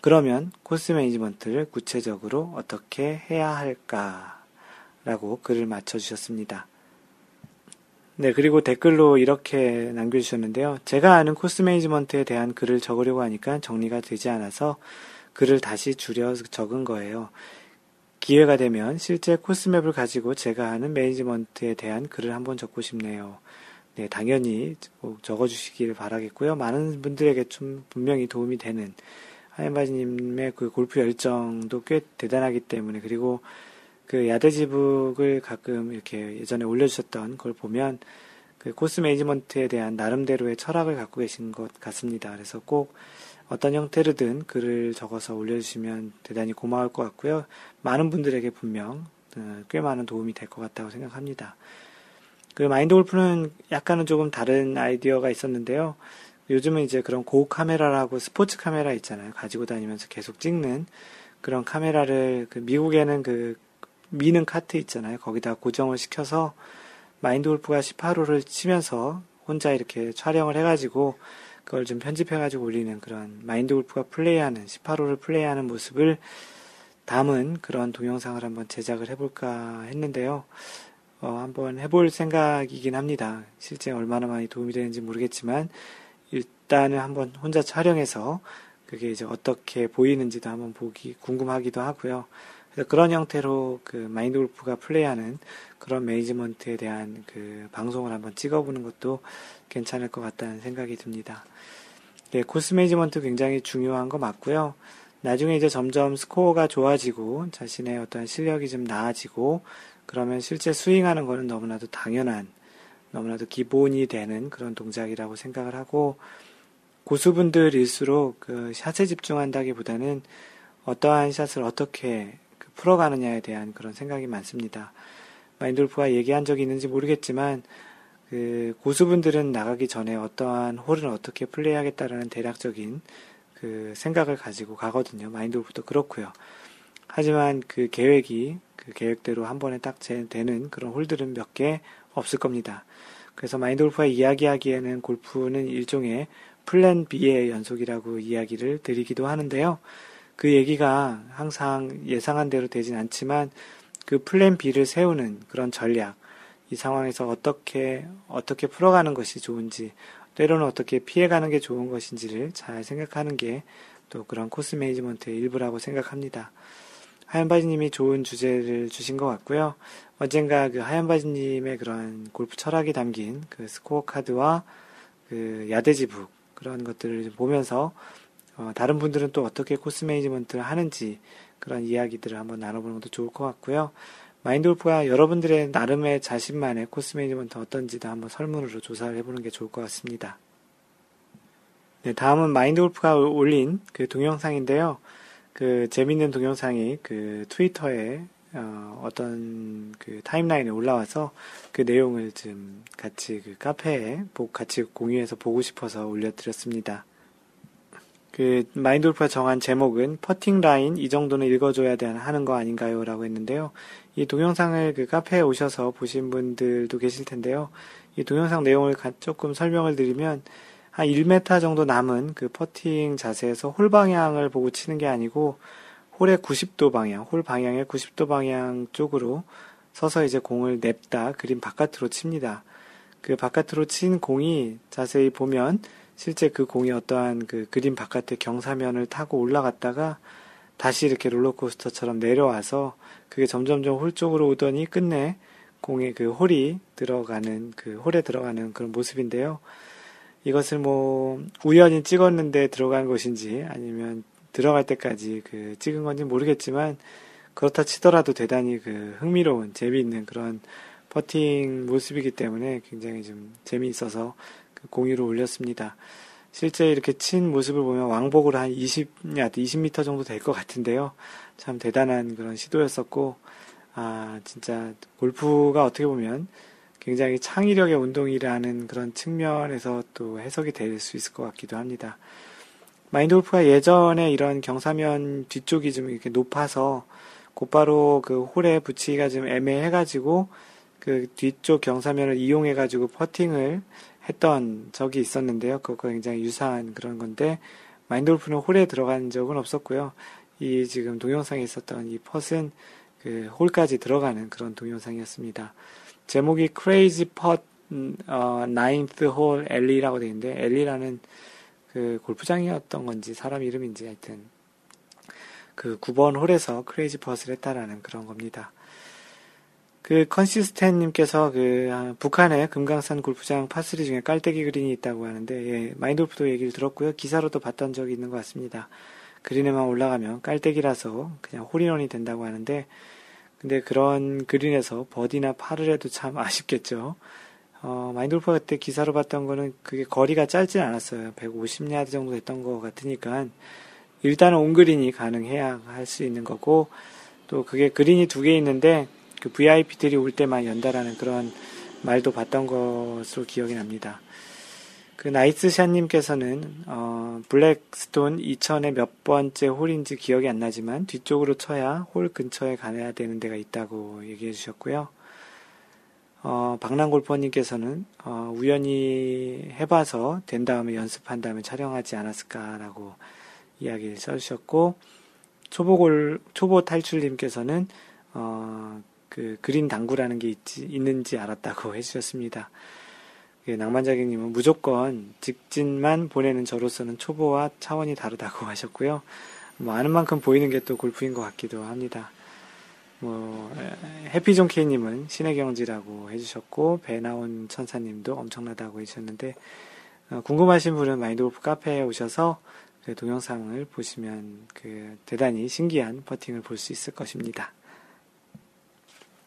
Speaker 1: 그러면 코스 매니지먼트를 구체적으로 어떻게 해야 할까? 라고 글을 맞춰주셨습니다. 네, 그리고 댓글로 이렇게 남겨주셨는데요. 제가 아는 코스 매니지먼트에 대한 글을 적으려고 하니까 정리가 되지 않아서 글을 다시 줄여 적은 거예요. 기회가 되면 실제 코스맵을 가지고 제가 하는 매니지먼트에 대한 글을 한번 적고 싶네요. 네, 당연히 꼭 적어주시길 바라겠고요. 많은 분들에게 좀 분명히 도움이 되는 하얀바지님의 그 골프 열정도 꽤 대단하기 때문에 그리고 그 야대지북을 가끔 이렇게 예전에 올려주셨던 걸 보면 그 코스 매니지먼트에 대한 나름대로의 철학을 갖고 계신 것 같습니다. 그래서 꼭 어떤 형태로든 글을 적어서 올려주시면 대단히 고마울 것 같고요. 많은 분들에게 분명 어, 꽤 많은 도움이 될 것 같다고 생각합니다. 그 마인드 골프는 약간은 조금 다른 아이디어가 있었는데요. 요즘은 이제 그런 고급 카메라라고 스포츠 카메라 있잖아요. 가지고 다니면서 계속 찍는 그런 카메라를 그 미국에는 그 미는 카트 있잖아요. 거기다 고정을 시켜서 마인드 골프가 18호를 치면서 혼자 이렇게 촬영을 해가지고 그걸 좀 편집해가지고 올리는 그런 마인드 골프가 플레이하는 18호를 플레이하는 모습을 담은 그런 동영상을 한번 제작을 해볼까 했는데요. 어, 한번 해볼 생각이긴 합니다. 실제 얼마나 많이 도움이 되는지 모르겠지만, 일단은 한번 혼자 촬영해서 그게 이제 어떻게 보이는지도 한번 보기 궁금하기도 하고요. 그래서 그런 형태로 그 마인드 골프가 플레이하는 그런 매니지먼트에 대한 그 방송을 한번 찍어보는 것도 괜찮을 것 같다는 생각이 듭니다. 네, 코스 매니지먼트 굉장히 중요한 거 맞고요. 나중에 이제 점점 스코어가 좋아지고 자신의 어떤 실력이 좀 나아지고 그러면 실제 스윙하는 거는 너무나도 당연한 너무나도 기본이 되는 그런 동작이라고 생각을 하고 고수분들일수록 그 샷에 집중한다기보다는 어떠한 샷을 어떻게 그 풀어가느냐에 대한 그런 생각이 많습니다. 마인돌프가 얘기한 적이 있는지 모르겠지만 그 고수분들은 나가기 전에 어떠한 홀을 어떻게 플레이하겠다라는 대략적인 그 생각을 가지고 가거든요. 마인돌프도 그렇고요. 하지만 그 계획이 그 계획대로 한 번에 딱 되는 그런 홀들은 몇 개 없을 겁니다. 그래서 마인드 골프가 이야기하기에는 골프는 일종의 plan B의 연속이라고 이야기를 드리기도 하는데요. 그 얘기가 항상 예상한 대로 되진 않지만 그 plan B를 세우는 그런 전략, 이 상황에서 어떻게, 어떻게 풀어가는 것이 좋은지, 때로는 어떻게 피해가는 게 좋은 것인지를 잘 생각하는 게 또 그런 코스 매니지먼트의 일부라고 생각합니다. 하얀바지님이 좋은 주제를 주신 것 같고요. 언젠가 그 하얀바지님의 그런 골프 철학이 담긴 그 스코어 카드와 그 yardage book 그런 것들을 보면서 어, 다른 분들은 또 어떻게 코스 매니지먼트를 하는지 그런 이야기들을 한번 나눠보는 것도 좋을 것 같고요. 마인드 골프가 여러분들의 나름의 자신만의 코스 매니지먼트 어떤지도 한번 설문으로 조사를 해보는 게 좋을 것 같습니다. 네, 다음은 마인드 골프가 올린 그 동영상인데요. 그 재밌는 동영상이 그 트위터에 어, 어떤 그 타임라인에 올라와서 그 내용을 좀 같이 그 카페에 같이 공유해서 보고 싶어서 올려드렸습니다. 그 마인돌프가 정한 제목은 퍼팅 라인 이 정도는 읽어줘야 하는 거 아닌가요? 라고 했는데요. 이 동영상을 그 카페에 오셔서 보신 분들도 계실 텐데요. 이 동영상 내용을 조금 설명을 드리면 한 1m 정도 남은 그 퍼팅 자세에서 홀 방향을 보고 치는 게 아니고 홀의 90도 방향, 홀 방향의 90도 방향 쪽으로 서서 이제 공을 냅다 그림 바깥으로 칩니다. 그 바깥으로 친 공이 자세히 보면 실제 그 공이 어떠한 그 그림 바깥의 경사면을 타고 올라갔다가 다시 이렇게 롤러코스터처럼 내려와서 그게 점점점 홀 쪽으로 오더니 끝내 공의 그 홀이 들어가는 그 홀에 들어가는 그런 모습인데요. 이것을 뭐 우연히 찍었는데 들어간 것인지 아니면 들어갈 때까지 그 찍은 건지 모르겠지만 그렇다 치더라도 대단히 그 흥미로운 재미있는 그런 퍼팅 모습이기 때문에 굉장히 좀 재미있어서 그 공유를 올렸습니다. 실제 이렇게 친 모습을 보면 왕복으로 한 20야드, 20m 정도 될 것 같은데요. 참 대단한 그런 시도였었고, 아, 진짜 골프가 어떻게 보면 굉장히 창의력의 운동이라는 그런 측면에서 또 해석이 될 수 있을 것 같기도 합니다. 마인드 골프가 예전에 이런 경사면 뒤쪽이 좀 이렇게 높아서 곧바로 그 홀에 붙이기가 좀 애매해가지고 그 뒤쪽 경사면을 이용해가지고 퍼팅을 했던 적이 있었는데요. 그거 굉장히 유사한 그런 건데 마인드 골프는 홀에 들어간 적은 없었고요. 이 지금 동영상에 있었던 이 펫은 그 홀까지 들어가는 그런 동영상이었습니다. 제목이 Crazy Putt 어, Ninth Hole 엘리라고 되어 있는데 엘리라는 그 골프장이었던 건지 사람 이름인지 하여튼 그 9번 홀에서 crazy putt을 했다라는 그런 겁니다. 그 컨시스텐님께서 그 아, 북한의 금강산 골프장 par three 중에 깔때기 그린이 있다고 하는데 예, 마인드골프도 얘기를 들었고요. 기사로도 봤던 적이 있는 것 같습니다. 그린에만 올라가면 깔때기라서 그냥 홀인원이 된다고 하는데 근데 그런 그린에서 버디나 파를 해도 참 아쉽겠죠. 어, 마인돌프가 그때 기사로 봤던 거는 그게 거리가 짧진 않았어요. 150야드 정도 됐던 것 같으니까 일단은 온그린이 가능해야 할 수 있는 거고 또 그게 그린이 두 개 있는데 그 VIP들이 올 때만 연다라는 그런 말도 봤던 것으로 기억이 납니다. 그 나이스샷님께서는 어, 블랙스톤 2000의 몇 번째 홀인지 기억이 안 나지만 뒤쪽으로 쳐야 홀 근처에 가야 되는 데가 있다고 얘기해 주셨고요. 어, 박랑골퍼님께서는 어, 우연히 해봐서 된 다음에 연습한 다음에 촬영하지 않았을까라고 이야기를 써주셨고 초보골, 초보 탈출님께서는, 어, 그, 그린 당구라는 게 있지, 있는지 알았다고 해주셨습니다. 그 낭만자객님은 무조건 직진만 보내는 저로서는 초보와 차원이 다르다고 하셨고요. 뭐, 아는 만큼 보이는 게 또 골프인 것 같기도 합니다. 뭐, 해피존 K님은 신의 경지라고 해주셨고, 배 나온 천사님도 엄청나다고 해주셨는데, 어, 궁금하신 분은 마인드골프 카페에 오셔서 그 동영상을 보시면 그 대단히 신기한 퍼팅을 볼 수 있을 것입니다.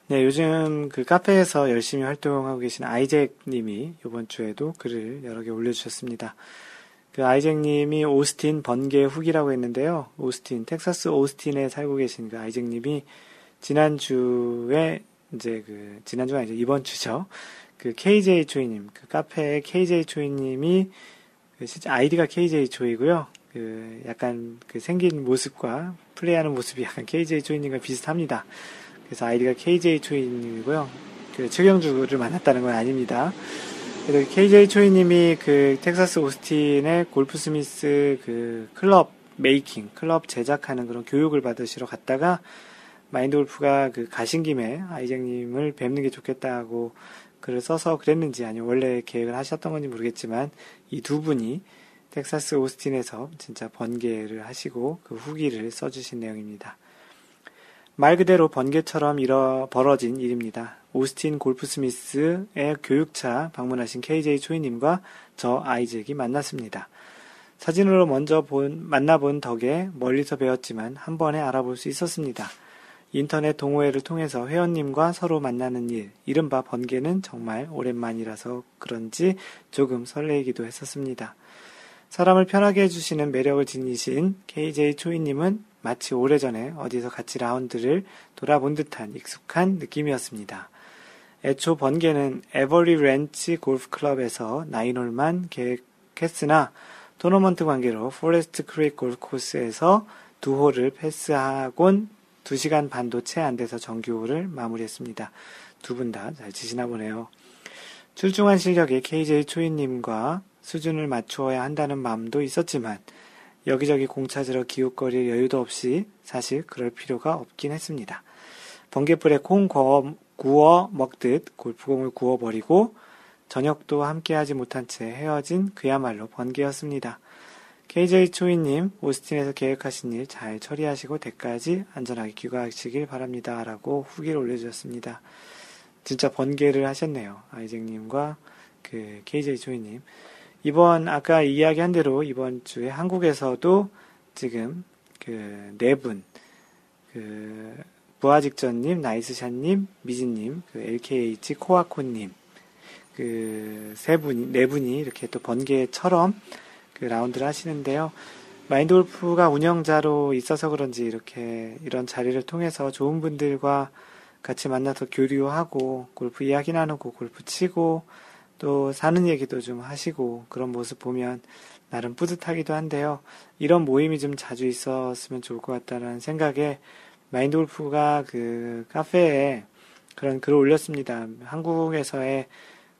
Speaker 1: 네, 요즘 그 카페에서 열심히 활동하고 계신 아이잭 님이 이번 주에도 글을 여러 개 올려주셨습니다. 그 아이잭 님이 오스틴 번개 후기라고 했는데요. 오스틴, 텍사스 오스틴에 살고 계신 그 아이잭 님이 지난주에 이제 그, 지난주가 아니죠. 이번 주죠. 그 KJ 초이님, 그 카페에 KJ 초이님이 그 실제 아이디가 KJ 초이고요. 그 약간 그 생긴 모습과 플레이하는 모습이 약간 KJ 초이님과 비슷합니다. 그래서 아이디가 KJ 초이님이고요. 그 최경주를 만났다는 건 아닙니다. 그래서 KJ 초이님이 그 텍사스 오스틴의 골프 스미스 그 클럽 메이킹, 클럽 제작하는 그런 교육을 받으시러 갔다가 마인드 골프가 그 가신 김에 아이잭님을 뵙는 게 좋겠다고 글을 써서 그랬는지 아니면 원래 계획을 하셨던 건지 모르겠지만 이 두 분이 텍사스 오스틴에서 진짜 번개를 하시고 그 후기를 써주신 내용입니다. 말 그대로 번개처럼 일어 벌어진 일입니다. 오스틴 골프 스미스의 교육차 방문하신 KJ 초이님과 저 아이잭이 만났습니다. 사진으로 먼저 본, 만나본 덕에 멀리서 배웠지만 한 번에 알아볼 수 있었습니다. 인터넷 동호회를 통해서 회원님과 서로 만나는 일, 이른바 번개는 정말 오랜만이라서 그런지 조금 설레기도 했었습니다. 사람을 편하게 해주시는 매력을 지니신 KJ 초이님은 마치 오래전에 어디서 같이 라운드를 돌아본 듯한 익숙한 느낌이었습니다. 애초 번개는 에버리 렌치 골프 클럽에서 나인홀만 계획했으나 토너먼트 관계로 포레스트 크릭 골프 코스에서 두 홀을 패스하곤 2시간 반도 채 안 돼서 정규홀을 마무리했습니다. 두 분 다 잘 치시나 보네요. 출중한 실력의 KJ 초이님과 수준을 맞추어야 한다는 마음도 있었지만 여기저기 공 찾으러 기웃거릴 여유도 없이 사실 그럴 필요가 없긴 했습니다. 번개불에 콩 구워 먹듯 골프공을 구워버리고 저녁도 함께하지 못한 채 헤어진 그야말로 번개였습니다. KJ 초이님, 오스틴에서 계획하신 일 잘 처리하시고 대까지 안전하게 귀가하시길 바랍니다. 라고 후기를 올려주셨습니다. 진짜 번개를 하셨네요. 아이잭님과 그 KJ 초이님. 이번 아까 이야기한 대로 이번 주에 한국에서도 지금 그 네 분, 그 부하직전님, 나이스샷님, 미진님, 그 LKH 코아코님, 그 세 분이 네 분이 이렇게 또 번개처럼 그 라운드를 하시는데요. 마인드 골프가 운영자로 있어서 그런지 이렇게 이런 자리를 통해서 좋은 분들과 같이 만나서 교류하고 골프 이야기 나누고 골프 치고 또 사는 얘기도 좀 하시고 그런 모습 보면 나름 뿌듯하기도 한데요. 이런 모임이 좀 자주 있었으면 좋을 것 같다는 생각에 마인드 골프가 그 카페에 그런 글을 올렸습니다. 한국에서의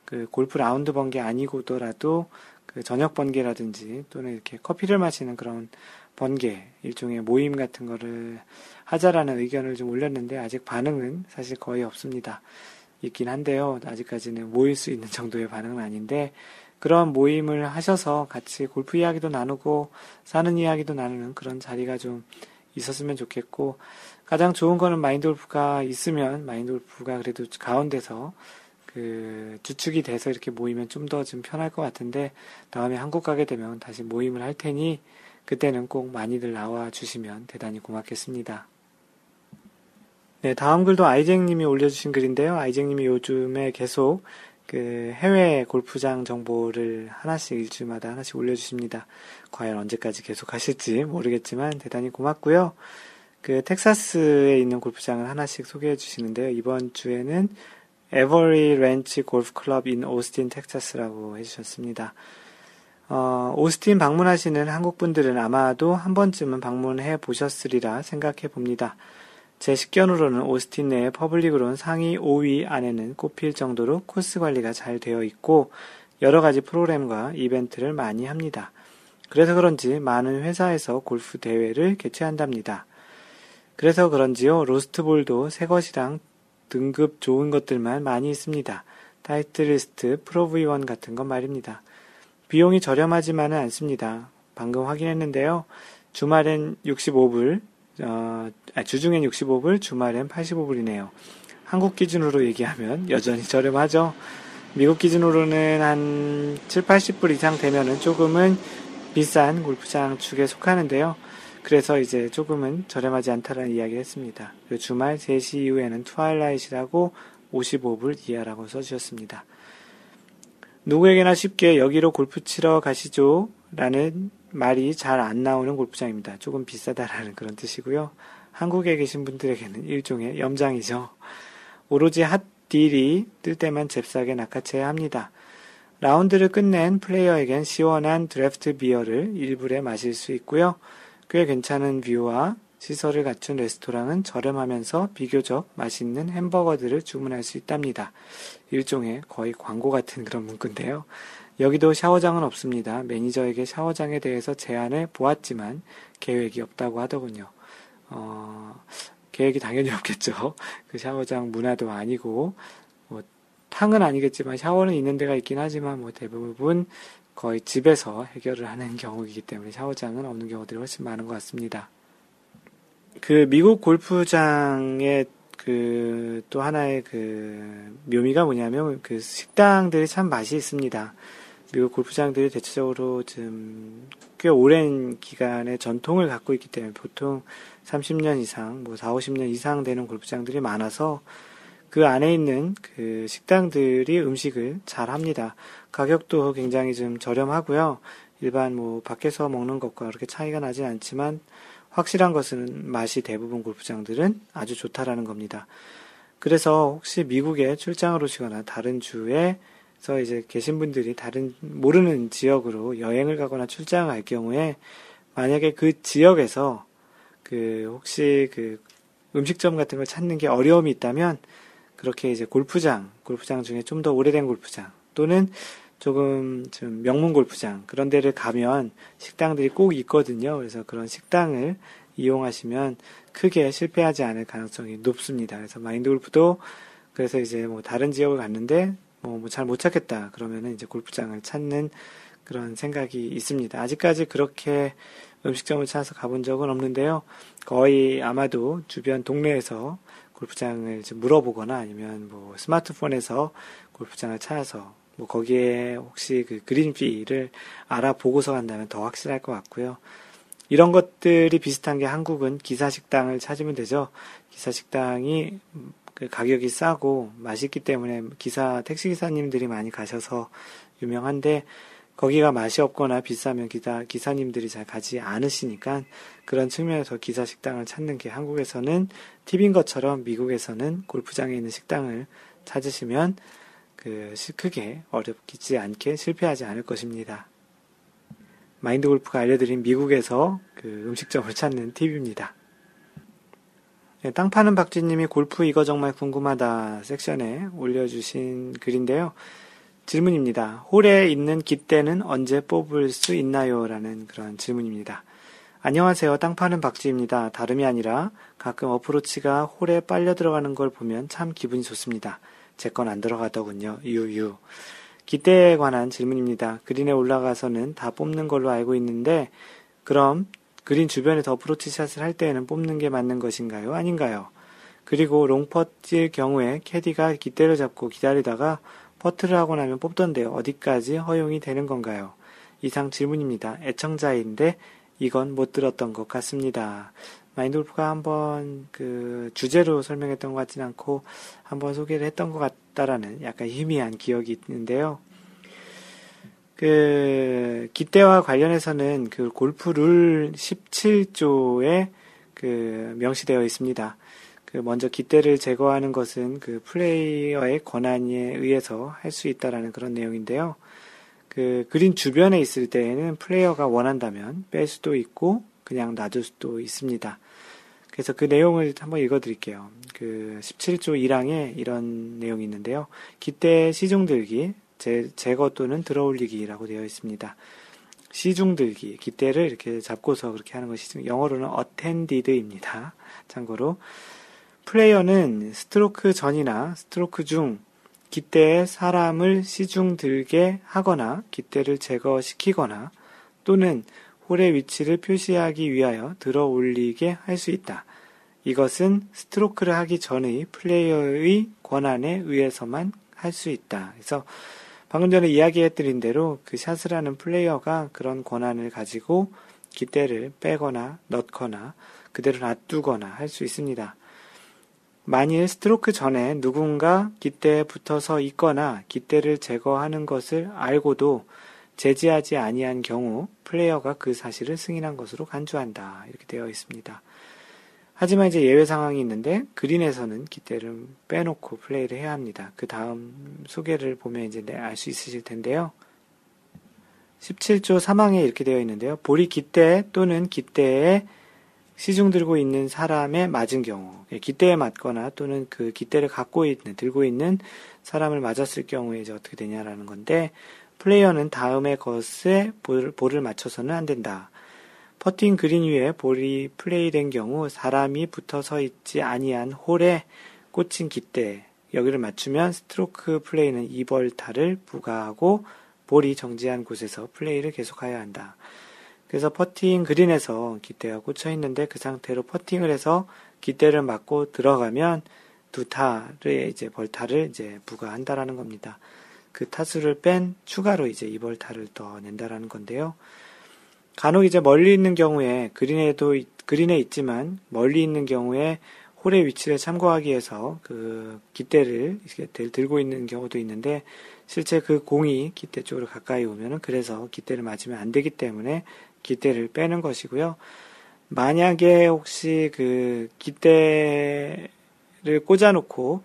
Speaker 1: 그 골프 라운드 번게 아니고더라도 그 저녁 번개라든지 또는 이렇게 커피를 마시는 그런 번개, 일종의 모임 같은 거를 하자라는 의견을 좀 올렸는데 아직 반응은 사실 거의 없습니다. 있긴 한데요. 아직까지는 모일 수 있는 정도의 반응은 아닌데 그런 모임을 하셔서 같이 골프 이야기도 나누고 사는 이야기도 나누는 그런 자리가 좀 있었으면 좋겠고 가장 좋은 거는 마인드 골프가 있으면 마인드 골프가 그래도 가운데서 그 주축이 돼서 이렇게 모이면 좀 더좀 편할 것 같은데 다음에 한국 가게 되면 다시 모임을 할 테니 그때는 꼭 많이들 나와 주시면 대단히 고맙겠습니다. 네, 다음 글도 아이잭님이 올려주신 글인데요. 아이잭님이 요즘에 계속 그 해외 골프장 정보를 하나씩 일주일마다 하나씩 올려주십니다. 과연 언제까지 계속 하실지 모르겠지만 대단히 고맙고요. 그 텍사스에 있는 골프장을 하나씩 소개해 주시는데요. 이번 주에는 에버리 렌치 골프 클럽 인 오스틴 텍사스라고 해주셨습니다. 어, 오스틴 방문하시는 한국 분들은 아마도 한 번쯤은 방문해 보셨으리라 생각해 봅니다. 제 식견으로는 오스틴 내의 퍼블릭으로는 상위 5위 안에는 꼽힐 정도로 코스 관리가 잘 되어 있고 여러 가지 프로그램과 이벤트를 많이 합니다. 그래서 그런지 많은 회사에서 골프 대회를 개최한답니다. 그래서 그런지요, 로스트볼도 새 것이랑 등급 좋은 것들만 많이 있습니다. 타이틀리스트, 프로 V1 같은 것 말입니다. 비용이 저렴하지만은 않습니다. 방금 확인했는데요. 주말엔 65불, 어, 아, 주중엔 65불, 주말엔 85불이네요. 한국 기준으로 얘기하면 여전히 저렴하죠. 미국 기준으로는 한 7, 80불 이상 되면은 조금은 비싼 골프장 축에 속하는데요. 그래서 이제 조금은 저렴하지 않다라는 이야기를 했습니다. 주말 3시 이후에는 twilight이라고 55불 이하라고 써주셨습니다. 누구에게나 쉽게 여기로 골프 치러 가시죠. 라는 말이 잘 안 나오는 골프장입니다. 조금 비싸다라는 그런 뜻이고요. 한국에 계신 분들에게는 일종의 염장이죠. 오로지 hot deal이 뜰 때만 잽싸게 낚아채야 합니다. 라운드를 끝낸 플레이어에겐 시원한 draft beer를 1불에 마실 수 있고요. 꽤 괜찮은 뷰와 시설을 갖춘 레스토랑은 저렴하면서 비교적 맛있는 햄버거들을 주문할 수 있답니다. 일종의 거의 광고 같은 그런 문구인데요. 여기도 샤워장은 없습니다. 매니저에게 샤워장에 대해서 제안해 보았지만 계획이 없다고 하더군요. 어, 계획이 당연히 없겠죠. 그 샤워장 문화도 아니고, 뭐, 탕은 아니겠지만 샤워는 있는 데가 있긴 하지만 뭐 대부분 거의 집에서 해결을 하는 경우이기 때문에 샤워장은 없는 경우들이 훨씬 많은 것 같습니다. 그 미국 골프장의 그 또 하나의 그 묘미가 뭐냐면 그 식당들이 참 맛이 있습니다. 미국 골프장들이 대체적으로 좀꽤 오랜 기간의 전통을 갖고 있기 때문에 보통 30년 이상, 뭐 4, 50년 이상 되는 골프장들이 많아서 그 안에 있는 그 식당들이 음식을 잘 합니다. 가격도 굉장히 좀 저렴하고요. 일반 뭐 밖에서 먹는 것과 그렇게 차이가 나진 않지만 확실한 것은 맛이 대부분 골프장들은 아주 좋다라는 겁니다. 그래서 혹시 미국에 출장을 오시거나 다른 주에 서 이제 계신 분들이 다른 모르는 지역으로 여행을 가거나 출장을 갈 경우에 만약에 그 지역에서 그 혹시 그 음식점 같은 걸 찾는 게 어려움이 있다면 그렇게 이제 골프장, 골프장 중에 좀 더 오래된 골프장 또는 조금 좀 명문 골프장 그런 데를 가면 식당들이 꼭 있거든요. 그래서 그런 식당을 이용하시면 크게 실패하지 않을 가능성이 높습니다. 그래서 마인드 골프도 그래서 이제 뭐 다른 지역을 갔는데 뭐 잘 못 찾겠다 그러면은 이제 골프장을 찾는 그런 생각이 있습니다. 아직까지 그렇게 음식점을 찾아서 가본 적은 없는데요. 거의 아마도 주변 동네에서 골프장을 물어보거나 아니면 뭐 스마트폰에서 골프장을 찾아서 뭐 거기에 혹시 그 그린피를 알아보고서 간다면 더 확실할 것 같고요. 이런 것들이 비슷한 게 한국은 기사식당을 찾으면 되죠. 기사식당이 그 가격이 싸고 맛있기 때문에 기사, 택시 기사님들이 많이 가셔서 유명한데 거기가 맛이 없거나 비싸면 기사, 기사님들이 잘 가지 않으시니까 그런 측면에서 기사 식당을 찾는 게 한국에서는 팁인 것처럼 미국에서는 골프장에 있는 식당을 찾으시면 그 크게 어렵지 않게 실패하지 않을 것입니다. 마인드 골프가 알려드린 미국에서 그 음식점을 찾는 팁입니다. 네, 땅 파는 박쥐님이 골프 이거 정말 궁금하다 섹션에 올려주신 글인데요. 질문입니다. 홀에 있는 깃대는 언제 뽑을 수 있나요? 라는 그런 질문입니다. 안녕하세요. 땅 파는 박지입니다. 다름이 아니라 가끔 어프로치가 홀에 빨려 들어가는 걸 보면 참 기분이 좋습니다. 제 건 안 들어가더군요. 유유. 깃대에 관한 질문입니다. 그린에 올라가서는 다 뽑는 걸로 알고 있는데, 그럼 그린 주변에서 어프로치 샷을 할 때에는 뽑는 게 맞는 것인가요? 아닌가요? 그리고 롱퍼일 경우에 캐디가 깃대를 잡고 기다리다가 퍼트를 하고 나면 뽑던데요. 어디까지 허용이 되는 건가요? 이상 질문입니다. 애청자인데 이건 못 들었던 것 같습니다. 마인돌프가 한번 그 주제로 설명했던 것 같진 않고 한번 소개를 했던 것 같다라는 약간 희미한 기억이 있는데요. 그 기대와 관련해서는 그 골프 룰 17조에 그 명시되어 있습니다. 그 먼저 깃대를 제거하는 것은 그 플레이어의 권한에 의해서 할 수 있다라는 그런 내용인데요. 그 그린 주변에 있을 때에는 플레이어가 원한다면 뺄 수도 있고 그냥 놔둘 수도 있습니다. 그래서 그 내용을 한번 읽어드릴게요. 그 17조 1항에 이런 내용이 있는데요. 깃대 시중 들기, 제, 제거 또는 들어올리기라고 되어 있습니다. 시중 들기, 깃대를 이렇게 잡고서 그렇게 하는 것이 영어로는 attended입니다. 참고로 플레이어는 스트로크 전이나 스트로크 중 깃대에 사람을 시중 들게 하거나 깃대를 제거시키거나 또는 홀의 위치를 표시하기 위하여 들어 올리게 할 수 있다. 이것은 스트로크를 하기 전의 플레이어의 권한에 의해서만 할 수 있다. 그래서 방금 전에 이야기해드린 대로 그 샷을 하는 플레이어가 그런 권한을 가지고 깃대를 빼거나 넣거나 그대로 놔두거나 할 수 있습니다. 만일 스트로크 전에 누군가 깃대에 붙어서 있거나 깃대를 제거하는 것을 알고도 제지하지 아니한 경우 플레이어가 그 사실을 승인한 것으로 간주한다. 이렇게 되어 있습니다. 하지만 이제 예외 상황이 있는데 그린에서는 깃대를 빼놓고 플레이를 해야 합니다. 그 다음 소개를 보면 이제 알수 있으실 텐데요. 17조 3항에 이렇게 되어 있는데요. 볼이 깃대 또는 깃대에 시중 들고 있는 사람에 맞은 경우, 예, 깃대에 맞거나 또는 그 깃대를 갖고 있는, 들고 있는 사람을 맞았을 경우에 이제 어떻게 되냐라는 건데, 플레이어는 다음의 것에 볼, 볼을 맞춰서는 안 된다. 퍼팅 그린 위에 볼이 플레이된 경우 사람이 붙어 서 있지 아니한 홀에 꽂힌 깃대, 여기를 맞추면 스트로크 플레이는 2벌타를 부과하고 볼이 정지한 곳에서 플레이를 계속해야 한다. 그래서 퍼팅 그린에서 깃대가 꽂혀 있는데 그 상태로 퍼팅을 해서 깃대를 맞고 들어가면 두 타를 이제 벌타를 이제 부과한다라는 겁니다. 그 타수를 뺀 추가로 이제 이벌타를 더 낸다라는 건데요. 간혹 이제 멀리 있는 경우에 그린에도 그린에 있지만 멀리 있는 경우에 홀의 위치를 참고하기 위해서 그 깃대를 들고 있는 경우도 있는데 실제 그 공이 깃대 쪽으로 가까이 오면은 그래서 깃대를 맞으면 안 되기 때문에 깃대를 빼는 것이고요. 만약에 혹시 그 깃대를 꽂아놓고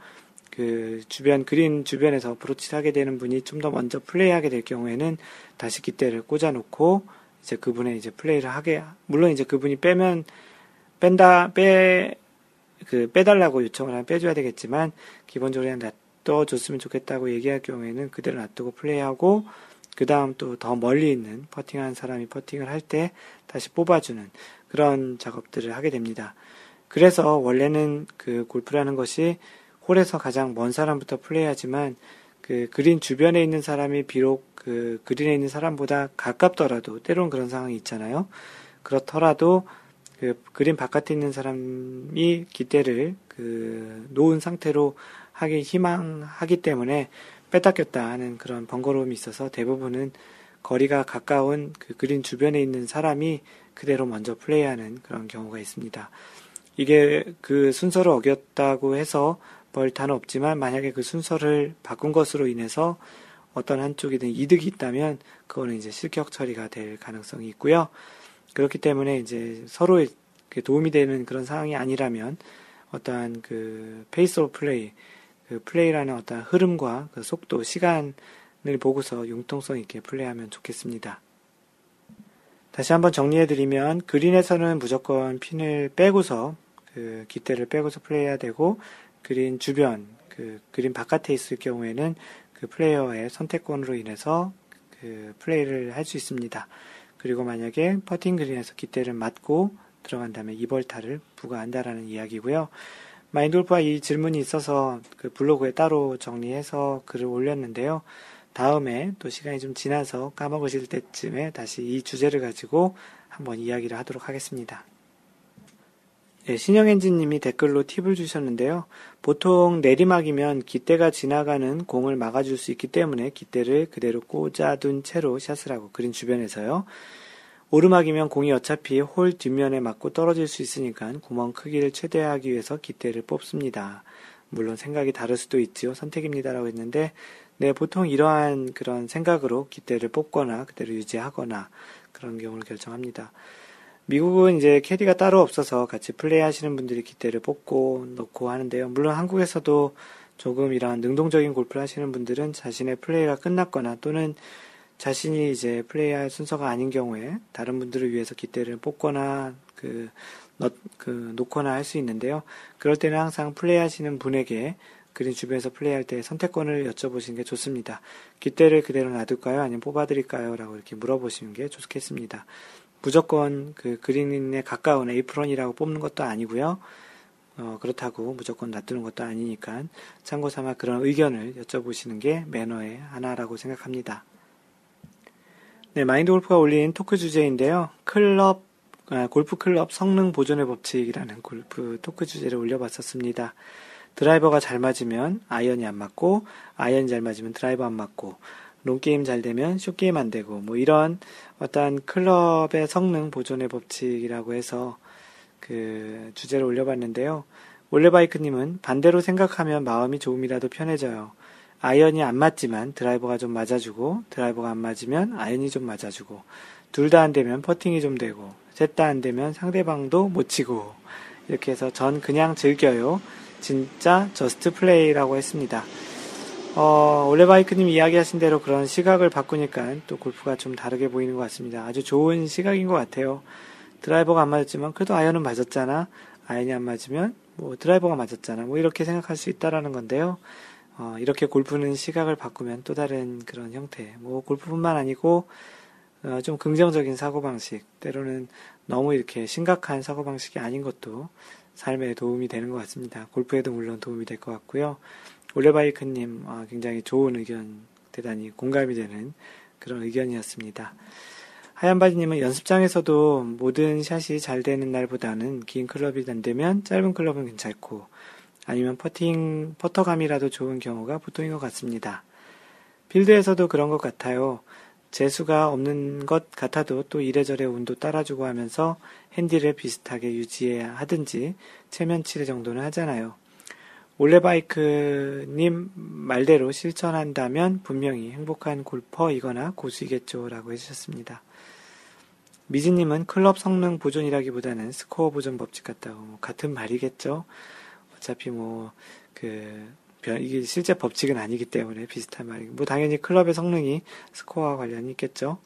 Speaker 1: 그 주변 그린 주변에서 브로치를 하게 되는 분이 좀 더 먼저 플레이하게 될 경우에는 다시 깃대를 꽂아놓고 이제 그분의 이제 플레이를 하게 물론 이제 그분이 빼면 뺀다 빼 그 빼달라고 요청을 하면 빼줘야 되겠지만 기본적으로 그냥 놔둬줬으면 좋겠다고 얘기할 경우에는 그대로 놔두고 플레이하고 그 다음 또 더 멀리 있는 퍼팅하는 사람이 퍼팅을 할 때 다시 뽑아주는 그런 작업들을 하게 됩니다. 그래서 원래는 그 골프라는 것이 홀에서 가장 먼 사람부터 플레이하지만 그 그린 주변에 있는 사람이 비록 그 그린에 있는 사람보다 가깝더라도 때론 그런 상황이 있잖아요. 그렇더라도 그 그린 바깥에 있는 사람이 기대를 그 놓은 상태로 하기 희망하기 때문에 꼈다 하는 그런 번거로움이 있어서 대부분은 거리가 가까운 그 그린 주변에 있는 사람이 그대로 먼저 플레이하는 그런 경우가 있습니다. 이게 그 순서를 어겼다고 해서 벌타는 없지만 만약에 그 순서를 바꾼 것으로 인해서 어떤 한쪽이든 이득이 있다면 그거는 이제 실격 처리가 될 가능성이 있고요. 그렇기 때문에 이제 서로에 도움이 되는 그런 상황이 아니라면 어떠한 그 pace of play 그 플레이라는 어떤 흐름과 그 속도, 시간을 보고서 융통성 있게 플레이하면 좋겠습니다. 다시 한번 정리해드리면 그린에서는 무조건 핀을 빼고서 그 깃대를 빼고서 플레이해야 되고 그린 주변 그 그린 바깥에 있을 경우에는 그 플레이어의 선택권으로 인해서 그 플레이를 할 수 있습니다. 그리고 만약에 퍼팅 그린에서 깃대를 맞고 들어간다면 이벌타를 부과한다라는 이야기고요. 마인돌프와 이 질문이 있어서 그 블로그에 따로 정리해서 글을 올렸는데요. 다음에 또 시간이 좀 지나서 까먹으실 때쯤에 다시 이 주제를 가지고 한번 이야기를 하도록 하겠습니다. 네, 신영엔진님이 댓글로 팁을 주셨는데요. 보통 내리막이면 깃대가 지나가는 공을 막아줄 수 있기 때문에 깃대를 그대로 꽂아둔 채로 샷을 하고 그린 주변에서요. 오르막이면 공이 어차피 홀 뒷면에 맞고 떨어질 수 있으니까 구멍 크기를 최대화하기 위해서 깃대를 뽑습니다. 물론 생각이 다를 수도 있지요. 선택입니다라고 했는데, 네, 보통 이러한 그런 생각으로 깃대를 뽑거나 그대로 유지하거나 그런 경우를 결정합니다. 미국은 이제 캐디가 따로 없어서 같이 플레이 하시는 분들이 깃대를 뽑고 넣고 하는데요. 물론 한국에서도 조금 이러한 능동적인 골프를 하시는 분들은 자신의 플레이가 끝났거나 또는 자신이 이제 플레이할 순서가 아닌 경우에 다른 분들을 위해서 깃대를 뽑거나 그, 넣, 그 놓거나 할 수 있는데요. 그럴 때는 항상 플레이하시는 분에게 그린 주변에서 플레이할 때 선택권을 여쭤보시는 게 좋습니다. 깃대를 그대로 놔둘까요? 아니면 뽑아드릴까요? 라고 이렇게 물어보시는 게 좋겠습니다. 무조건 그 그린에 가까운 에이프런이라고 뽑는 것도 아니고요. 어, 그렇다고 무조건 놔두는 것도 아니니까 참고 삼아 그런 의견을 여쭤보시는 게 매너의 하나라고 생각합니다. 네, 마인드 골프가 올린 토크 주제인데요. 클럽, 아, 골프 클럽 성능 보존의 법칙이라는 골프 토크 주제를 올려봤었습니다. 드라이버가 잘 맞으면 아이언이 안 맞고, 아이언이 잘 맞으면 드라이버 안 맞고, long game 잘 되면 short game 안 되고, 뭐 이런 어떤 클럽의 성능 보존의 법칙이라고 해서 그 주제를 올려봤는데요. 올레바이크님은 반대로 생각하면 마음이 조금이라도 편해져요. 아이언이 안 맞지만 드라이버가 좀 맞아주고 드라이버가 안 맞으면 아이언이 좀 맞아주고 둘 다 안 되면 퍼팅이 좀 되고 셋 다 안 되면 상대방도 못 치고 이렇게 해서 전 그냥 즐겨요. 진짜 just play라고 했습니다. 어, 올레바이크님 이야기하신 대로 그런 시각을 바꾸니까 또 골프가 좀 다르게 보이는 것 같습니다. 아주 좋은 시각인 것 같아요. 드라이버가 안 맞았지만 그래도 아이언은 맞았잖아. 아이언이 안 맞으면 뭐 드라이버가 맞았잖아. 뭐 이렇게 생각할 수 있다라는 건데요. 어, 이렇게 골프는 시각을 바꾸면 또 다른 그런 형태. 뭐 골프뿐만 아니고 어, 좀 긍정적인 사고방식, 때로는 너무 이렇게 심각한 사고방식이 아닌 것도 삶에 도움이 되는 것 같습니다. 골프에도 물론 도움이 될 것 같고요. 올레바이크님, 어, 굉장히 좋은 의견, 대단히 공감이 되는 그런 의견이었습니다. 하얀바지님은 연습장에서도 모든 샷이 잘 되는 날보다는 긴 클럽이 안 되면 짧은 클럽은 괜찮고 아니면 퍼팅, 퍼터감이라도 좋은 경우가 보통인 것 같습니다. 필드에서도 그런 것 같아요. 재수가 없는 것 같아도 또 이래저래 운도 따라주고 하면서 핸디를 비슷하게 유지해야 하든지 체면 치레 정도는 하잖아요. 올레바이크님 말대로 실천한다면 분명히 행복한 골퍼이거나 고수이겠죠. 라고 해주셨습니다. 미지님은 클럽 성능 보존이라기보다는 스코어 보존 법칙 같다고 뭐 같은 말이겠죠. 어차피 뭐 그 이게 실제 법칙은 아니기 때문에 비슷한 말이고 뭐 당연히 클럽의 성능이 스코어와 관련이 있겠죠.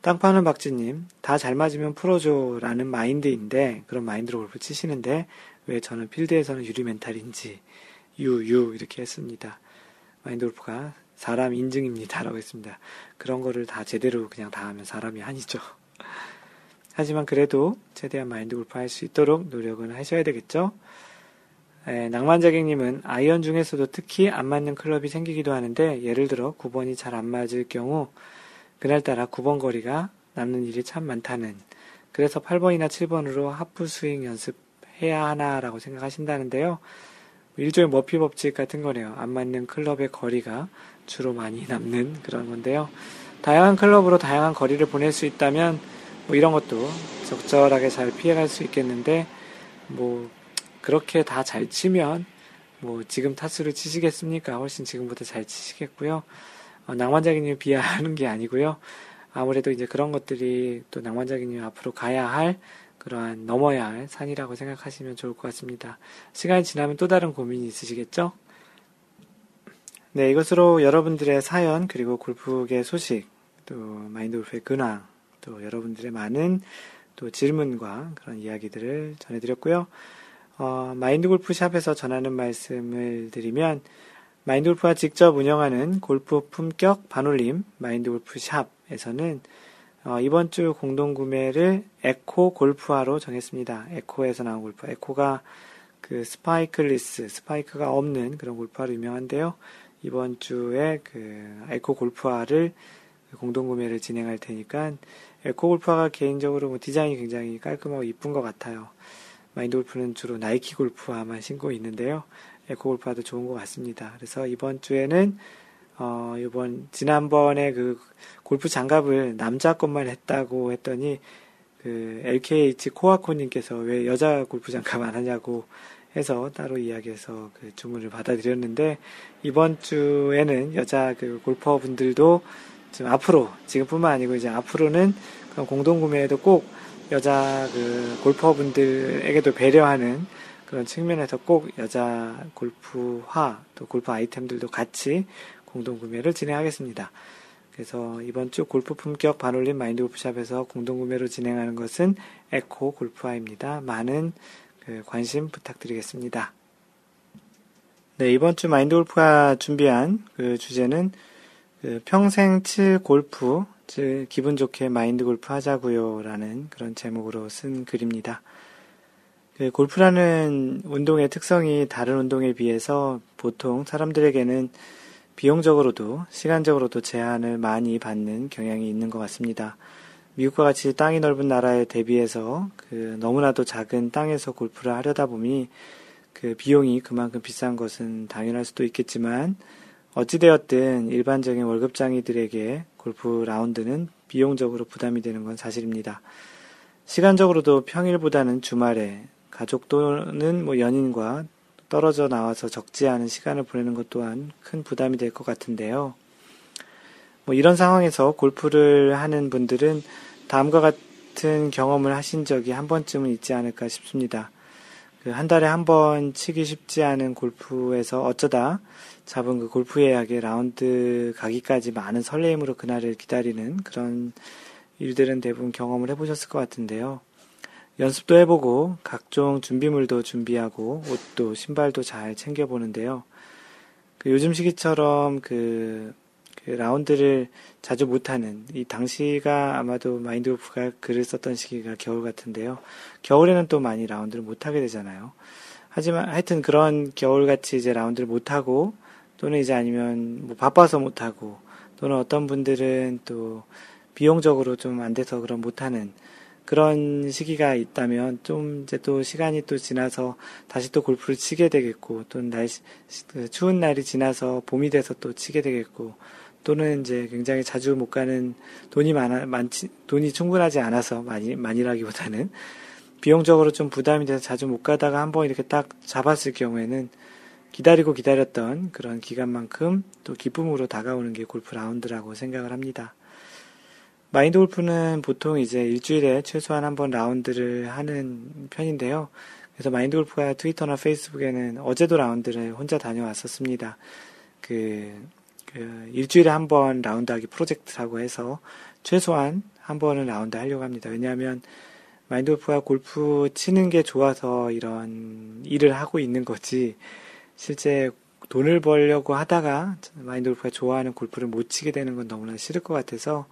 Speaker 1: 땅 파는 박지님 다 잘 맞으면 프로죠라는 마인드인데 그런 마인드로 골프 치시는데 왜 저는 필드에서는 유리 멘탈인지 유유 이렇게 했습니다. 마인드 골프가 사람 인증입니다라고 했습니다. 그런 거를 다 제대로 그냥 다 하면 사람이 아니죠. 하지만 그래도 최대한 마인드 골프 할 수 있도록 노력은 하셔야 되겠죠. 에, 낭만자객님은 아이언 중에서도 특히 안 맞는 클럽이 생기기도 하는데 예를 들어 9번이 잘 안 맞을 경우 그날따라 9번 거리가 남는 일이 참 많다는 그래서 8번이나 7번으로 하프 스윙 연습해야 하나라고 생각하신다는데요. 일종의 머피 법칙 같은 거네요. 안 맞는 클럽의 거리가 주로 많이 남는 그런 건데요. 다양한 클럽으로 다양한 거리를 보낼 수 있다면 뭐 이런 것도 적절하게 잘 피해갈 수 있겠는데 뭐 그렇게 다 잘 치면 뭐 지금 타수를 치시겠습니까? 훨씬 지금보다 잘 치시겠고요. 어, 낭만자기님 비하하는 게 아니고요. 아무래도 이제 그런 것들이 또 낭만자기님 앞으로 가야 할 그러한 넘어야 할 산이라고 생각하시면 좋을 것 같습니다. 시간이 지나면 또 다른 고민이 있으시겠죠? 네, 이것으로 여러분들의 사연, 그리고 골프계 소식, 또 마인드 골프의 근황, 또 여러분들의 많은 또 질문과 그런 이야기들을 전해드렸고요. 어, 마인드 골프샵에서 전하는 말씀을 드리면, 마인드 골프가 직접 운영하는 골프 품격 반올림 마인드 골프샵에서는 어, 이번 주 공동 구매를 에코 골프화로 정했습니다. 에코에서 나온 골프. 에코가 그 spikeless, 스파이크가 없는 그런 골프화로 유명한데요. 이번 주에 그 에코 골프화를 공동 구매를 진행할 테니까 에코 골프화가 개인적으로 뭐 디자인이 굉장히 깔끔하고 이쁜 것 같아요. 마인드 골프는 주로 나이키 골프화만 신고 있는데요. 에코 골프화도 좋은 것 같습니다. 그래서 이번 주에는 어, 이번, 지난번에 그 골프 장갑을 남자 것만 했다고 했더니, 그 LKH 코아코님께서 왜 여자 골프 장갑 안 하냐고 해서 따로 이야기해서 그 주문을 받아들였는데, 이번 주에는 여자 그 골퍼 분들도 지금 앞으로, 지금뿐만 아니고 이제 앞으로는 그런 공동 구매에도 꼭 여자 그 골퍼 분들에게도 배려하는 그런 측면에서 꼭 여자 골프화 또 골프 아이템들도 같이 공동구매를 진행하겠습니다. 그래서 이번 주 골프 품격 반올림 마인드 골프샵에서 공동구매로 진행하는 것은 에코 골프화입니다. 많은 그 관심 부탁드리겠습니다. 네, 이번 주 마인드 골프가 준비한 그 주제는 그 평생 칠 골프, 즉 기분 좋게 마인드 골프 하자고요 라는 그런 제목으로 쓴 글입니다. 그 골프라는 운동의 특성이 다른 운동에 비해서 보통 사람들에게는 비용적으로도 시간적으로도 제한을 많이 받는 경향이 있는 것 같습니다. 미국과 같이 땅이 넓은 나라에 대비해서 그 너무나도 작은 땅에서 골프를 하려다 보니 그 비용이 그만큼 비싼 것은 당연할 수도 있겠지만 어찌되었든 일반적인 월급장이들에게 골프 라운드는 비용적으로 부담이 되는 건 사실입니다. 시간적으로도 평일보다는 주말에 가족 또는 뭐 연인과 떨어져 나와서 적지 않은 시간을 보내는 것 또한 큰 부담이 될 것 같은데요. 뭐 이런 상황에서 골프를 하는 분들은 다음과 같은 경험을 하신 적이 한 번쯤은 있지 않을까 싶습니다. 그 한 달에 한 번 치기 쉽지 않은 골프에서 어쩌다 잡은 그 골프 예약의 라운드 가기까지 많은 설레임으로 그날을 기다리는 그런 일들은 대부분 경험을 해보셨을 것 같은데요. 연습도 해보고 각종 준비물도 준비하고 옷도 신발도 잘 챙겨보는데요. 그 요즘 시기처럼 그 그 라운드를 자주 못하는 이 당시가 아마도 마인드 골프가 글을 썼던 시기가 겨울 같은데요. 겨울에는 또 많이 라운드를 못하게 되잖아요. 하지만 하여튼 그런 겨울같이 이제 라운드를 못하고 또는 이제 아니면 뭐 바빠서 못하고 또는 어떤 분들은 또 비용적으로 좀 안 돼서 그런 못하는 그런 시기가 있다면 좀 이제 또 시간이 또 지나서 다시 또 골프를 치게 되겠고 또 날씨 그 추운 날이 지나서 봄이 돼서 또 치게 되겠고 또는 이제 굉장히 자주 못 가는 돈이 많아, 많지, 돈이 충분하지 않아서 많이, 많이라기보다는 비용적으로 좀 부담이 돼서 자주 못 가다가 한번 이렇게 딱 잡았을 경우에는 기다리고 기다렸던 그런 기간만큼 또 기쁨으로 다가오는 게 골프 라운드라고 생각을 합니다. 마인드 골프는 보통 이제 일주일에 최소한 한 번 라운드를 하는 편인데요. 그래서 마인드 골프가 트위터나 페이스북에는 어제도 라운드를 혼자 다녀왔었습니다. 그, 그 일주일에 한 번 라운드 하기 프로젝트라고 해서 최소한 한 번은 라운드 하려고 합니다. 왜냐하면 마인드 골프가 골프 치는 게 좋아서 이런 일을 하고 있는 거지 실제 돈을 벌려고 하다가 마인드 골프가 좋아하는 골프를 못 치게 되는 건 너무나 싫을 것 같아서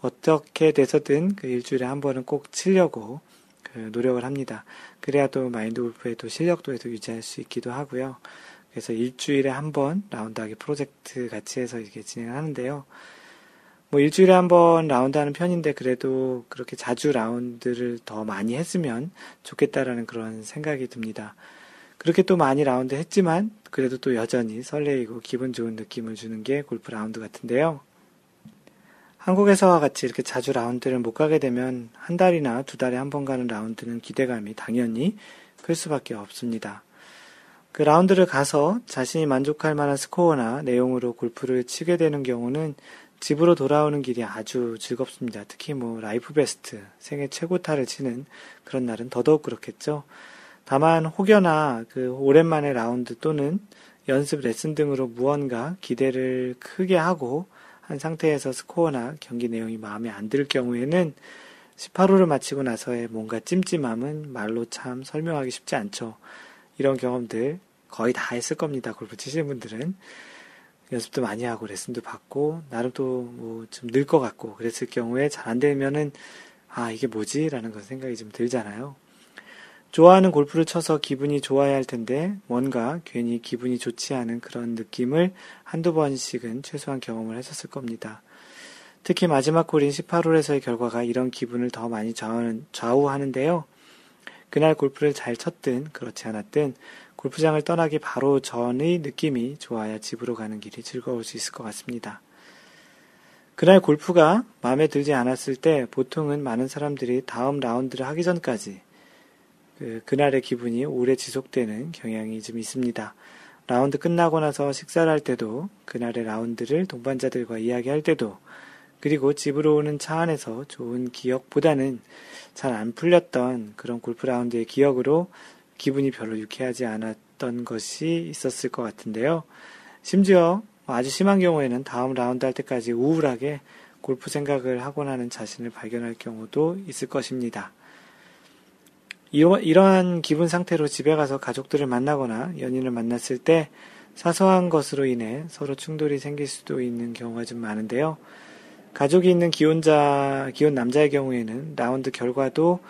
Speaker 1: 어떻게 돼서든 그 일주일에 한 번은 꼭 치려고 그 노력을 합니다. 그래야 또 마인드 골프의 또 실력도 유지할 수 있기도 하고요. 그래서 일주일에 한 번 라운드하기 프로젝트 같이 해서 이렇게 진행을 하는데요. 뭐 일주일에 한 번 라운드 하는 편인데 그래도 그렇게 자주 라운드를 더 많이 했으면 좋겠다라는 그런 생각이 듭니다. 그렇게 또 많이 라운드 했지만 그래도 또 여전히 설레이고 기분 좋은 느낌을 주는 게 골프 라운드 같은데요. 한국에서와 같이 이렇게 자주 라운드를 못 가게 되면 한 달이나 두 달에 한 번 가는 라운드는 기대감이 당연히 클 수밖에 없습니다. 그 라운드를 가서 자신이 만족할 만한 스코어나 내용으로 골프를 치게 되는 경우는 집으로 돌아오는 길이 아주 즐겁습니다. 특히 뭐 life best, 생애 최고타를 치는 그런 날은 더더욱 그렇겠죠. 다만 혹여나 그 오랜만에 라운드 또는 연습 레슨 등으로 무언가 기대를 크게 하고 한 상태에서 스코어나 경기 내용이 마음에 안 들 경우에는 18호를 마치고 나서의 뭔가 찜찜함은 말로 참 설명하기 쉽지 않죠. 이런 경험들 거의 다 했을 겁니다. 골프 치시는 분들은. 연습도 많이 하고 레슨도 받고 나름 또 뭐 좀 늘 것 같고 그랬을 경우에 잘 안 되면은 아 이게 뭐지? 라는 그 생각이 좀 들잖아요. 좋아하는 골프를 쳐서 기분이 좋아야 할 텐데 뭔가 괜히 기분이 좋지 않은 그런 느낌을 한두 번씩은 최소한 경험을 했었을 겁니다. 특히 마지막 홀인 18홀에서의 결과가 이런 기분을 더 많이 좌우하는데요. 그날 골프를 잘 쳤든 그렇지 않았든 골프장을 떠나기 바로 전의 느낌이 좋아야 집으로 가는 길이 즐거울 수 있을 것 같습니다. 그날 골프가 마음에 들지 않았을 때 보통은 많은 사람들이 다음 라운드를 하기 전까지 그, 그날의 기분이 오래 지속되는 경향이 좀 있습니다. 라운드 끝나고 나서 식사를 할 때도 그날의 라운드를 동반자들과 이야기할 때도 그리고 집으로 오는 차 안에서 좋은 기억보다는 잘 안 풀렸던 그런 골프 라운드의 기억으로 기분이 별로 유쾌하지 않았던 것이 있었을 것 같은데요. 심지어 아주 심한 경우에는 다음 라운드 할 때까지 우울하게 골프 생각을 하곤 하는 자신을 발견할 경우도 있을 것입니다. 이러한 기분 상태로 집에 가서 가족들을 만나거나 연인을 만났을 때 사소한 것으로 인해 서로 충돌이 생길 수도 있는 경우가 좀 많은데요. 가족이 있는 기혼자, 기혼 남자의 경우에는 라운드 결과도